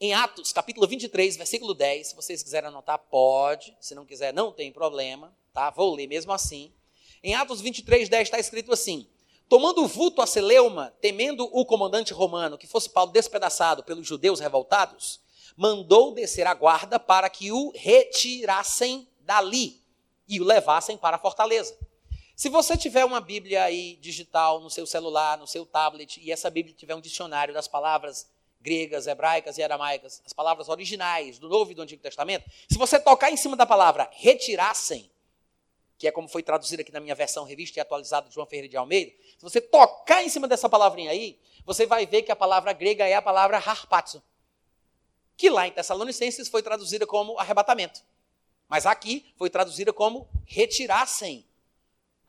Em Atos, capítulo 23, versículo 10, se vocês quiserem anotar, pode. Se não quiser, não tem problema, tá? Vou ler mesmo assim. Em Atos 23, 10 está escrito assim: Tomando o vulto a Celeuma, temendo o comandante romano que fosse Paulo despedaçado pelos judeus revoltados, mandou descer a guarda para que o retirassem dali e o levassem para a fortaleza. Se você tiver uma Bíblia aí digital no seu celular, no seu tablet, e essa Bíblia tiver um dicionário das palavras gregas, hebraicas e aramaicas, as palavras originais do Novo e do Antigo Testamento, se você tocar em cima da palavra retirassem, que é como foi traduzido aqui na minha versão revista e atualizada de João Ferreira de Almeida, se você tocar em cima dessa palavrinha aí, você vai ver que a palavra grega é a palavra harpazo, que lá em Tessalonicenses foi traduzida como arrebatamento. Mas aqui foi traduzida como retirassem.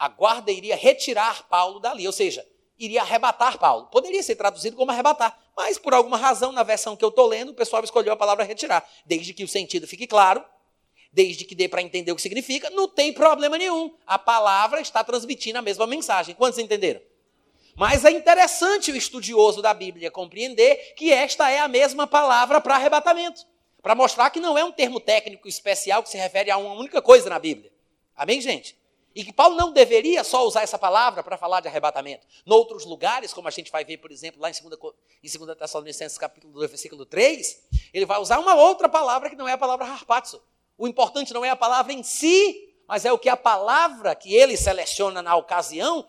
A guarda iria retirar Paulo dali, ou seja, iria arrebatar Paulo. Poderia ser traduzido como arrebatar, mas por alguma razão, na versão que eu estou lendo, o pessoal escolheu a palavra retirar. Desde que o sentido fique claro, desde que dê para entender o que significa, não tem problema nenhum. A palavra está transmitindo a mesma mensagem. Quantos entenderam? Mas é interessante o estudioso da Bíblia compreender que esta é a mesma palavra para arrebatamento. Para mostrar que não é um termo técnico especial que se refere a uma única coisa na Bíblia. Amém, gente? E que Paulo não deveria só usar essa palavra para falar de arrebatamento. Em outros lugares, como a gente vai ver, por exemplo, lá em 2, em 2 Tessalonicenses capítulo 2, versículo 3, ele vai usar uma outra palavra que não é a palavra harpazo. O importante não é a palavra em si, mas é o que a palavra que ele seleciona na ocasião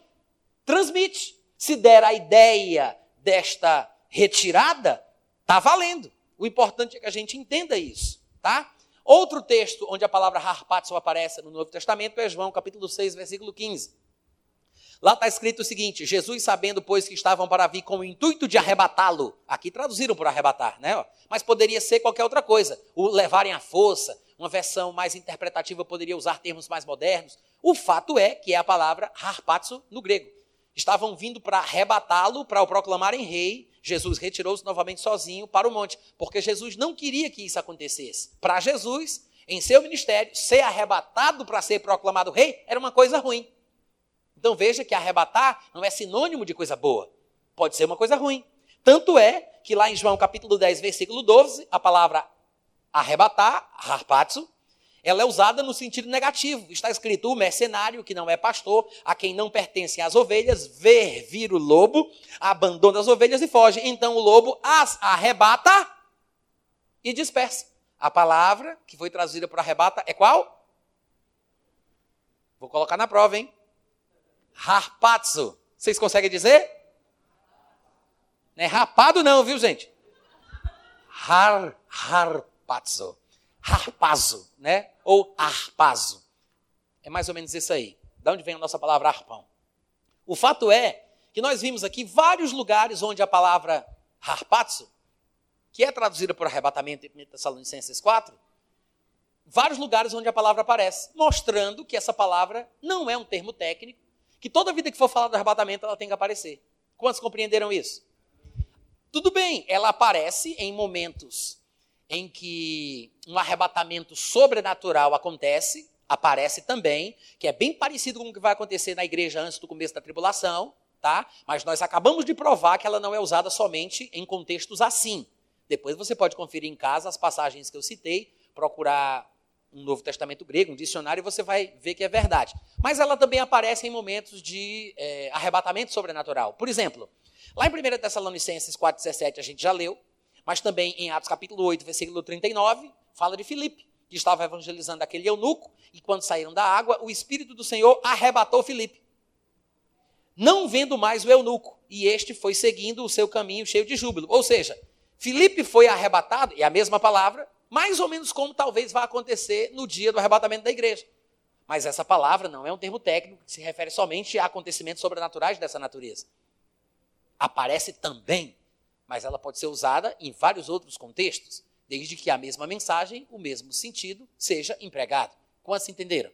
transmite. Se der a ideia desta retirada, está valendo. O importante é que a gente entenda isso, tá? Outro texto onde a palavra harpazo aparece no Novo Testamento é João capítulo 6, versículo 15. Lá está escrito o seguinte: Jesus, sabendo, pois, que estavam para vir com o intuito de arrebatá-lo, aqui traduziram por arrebatar, né? Mas poderia ser qualquer outra coisa, o levarem à força, uma versão mais interpretativa poderia usar termos mais modernos. O fato é que é a palavra harpazo no grego. Estavam vindo para arrebatá-lo, para o proclamarem rei, Jesus retirou-se novamente sozinho para o monte, porque Jesus não queria que isso acontecesse. Para Jesus, em seu ministério, ser arrebatado para ser proclamado rei era uma coisa ruim. Então veja que arrebatar não é sinônimo de coisa boa, pode ser uma coisa ruim. Tanto é que lá em João capítulo 10, versículo 12, a palavra arrebatar, harpazo, ela é usada no sentido negativo. Está escrito: o mercenário, que não é pastor, a quem não pertencem as ovelhas, ver vir o lobo, abandona as ovelhas e foge. Então o lobo as arrebata e dispersa. A palavra que foi traduzida por arrebata é qual? Vou colocar na prova, hein? Harpazo. Vocês conseguem dizer? Não é rapado, não, viu, gente? Har, harpazo harpazo, né? Ou arpazo. É mais ou menos isso aí. Da onde vem a nossa palavra arpão? O fato é que nós vimos aqui vários lugares onde a palavra harpazo, que é traduzida por arrebatamento em Tessalonicenses 4, vários lugares onde a palavra aparece, mostrando que essa palavra não é um termo técnico, que toda vida que for falar do arrebatamento ela tem que aparecer. Quantos compreenderam isso? Tudo bem, ela aparece em momentos em que um arrebatamento sobrenatural acontece, aparece também, que é bem parecido com o que vai acontecer na igreja antes do começo da tribulação, tá? Mas nós acabamos de provar que ela não é usada somente em contextos assim. Depois você pode conferir em casa as passagens que eu citei, procurar um Novo Testamento grego, um dicionário, e você vai ver que é verdade. Mas ela também aparece em momentos de é, arrebatamento sobrenatural. Por exemplo, lá em 1 Tessalonicenses 4,17 a gente já leu, mas também em Atos capítulo 8, versículo 39, fala de Filipe, que estava evangelizando aquele eunuco, e quando saíram da água, o Espírito do Senhor arrebatou Filipe. Não vendo mais o eunuco, e este foi seguindo o seu caminho cheio de júbilo. Ou seja, Filipe foi arrebatado, e a mesma palavra, mais ou menos como talvez vá acontecer no dia do arrebatamento da igreja. Mas essa palavra não é um termo técnico que se refere somente a acontecimentos sobrenaturais dessa natureza. Aparece também, mas ela pode ser usada em vários outros contextos, desde que a mesma mensagem, o mesmo sentido, seja empregado. Quantos entenderam?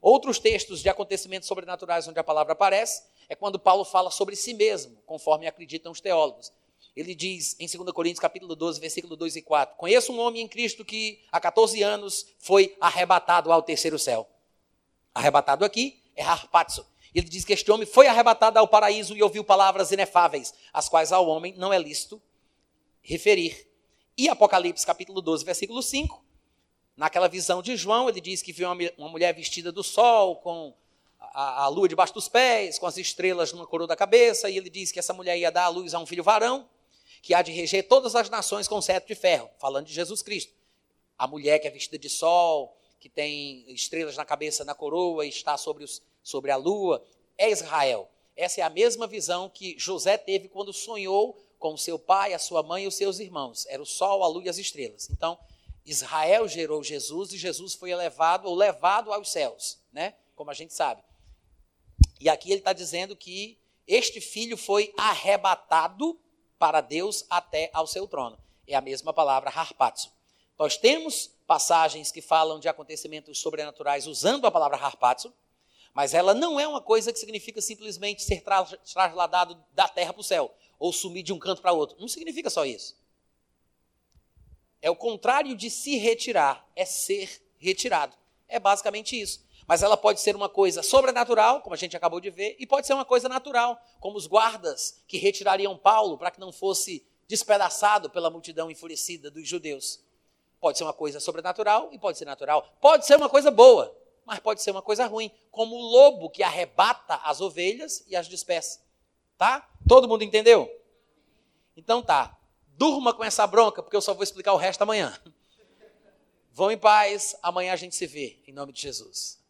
Outros textos de acontecimentos sobrenaturais onde a palavra aparece é quando Paulo fala sobre si mesmo, conforme acreditam os teólogos. Ele diz em 2 Coríntios capítulo 12, versículo 2 e 4: Conheço um homem em Cristo que há 14 anos foi arrebatado ao terceiro céu. Arrebatado aqui é harpazo. Ele diz que este homem foi arrebatado ao paraíso e ouviu palavras inefáveis, as quais ao homem não é lícito referir. E Apocalipse capítulo 12, versículo 5, naquela visão de João, ele diz que viu uma mulher vestida do sol, com a, a, lua debaixo dos pés, com as estrelas numa coroa da cabeça, e ele diz que essa mulher ia dar à luz a um filho varão, que há de reger todas as nações com cetro de ferro, falando de Jesus Cristo. A mulher que é vestida de sol, que tem estrelas na cabeça, na coroa, e está sobre, os, sobre a lua, é Israel. Essa é a mesma visão que José teve quando sonhou com seu pai, a sua mãe e os seus irmãos. Era o sol, a lua e as estrelas. Então, Israel gerou Jesus e Jesus foi elevado ou levado aos céus, né? Como a gente sabe. E aqui ele está dizendo que este filho foi arrebatado para Deus até ao seu trono. É a mesma palavra harpazo. Nós temos passagens que falam de acontecimentos sobrenaturais usando a palavra harpazo, mas ela não é uma coisa que significa simplesmente ser trasladado da terra para o céu ou sumir de um canto para outro. Não significa só isso. É o contrário de se retirar, é ser retirado. É basicamente isso. Mas ela pode ser uma coisa sobrenatural, como a gente acabou de ver, e pode ser uma coisa natural, como os guardas que retirariam Paulo para que não fosse despedaçado pela multidão enfurecida dos judeus. Pode ser uma coisa sobrenatural e pode ser natural. Pode ser uma coisa boa, mas pode ser uma coisa ruim, como o lobo que arrebata as ovelhas e as dispersa. Tá? Todo mundo entendeu? Então tá. Durma com essa bronca, porque eu só vou explicar o resto amanhã. Vão em paz, amanhã a gente se vê, em nome de Jesus.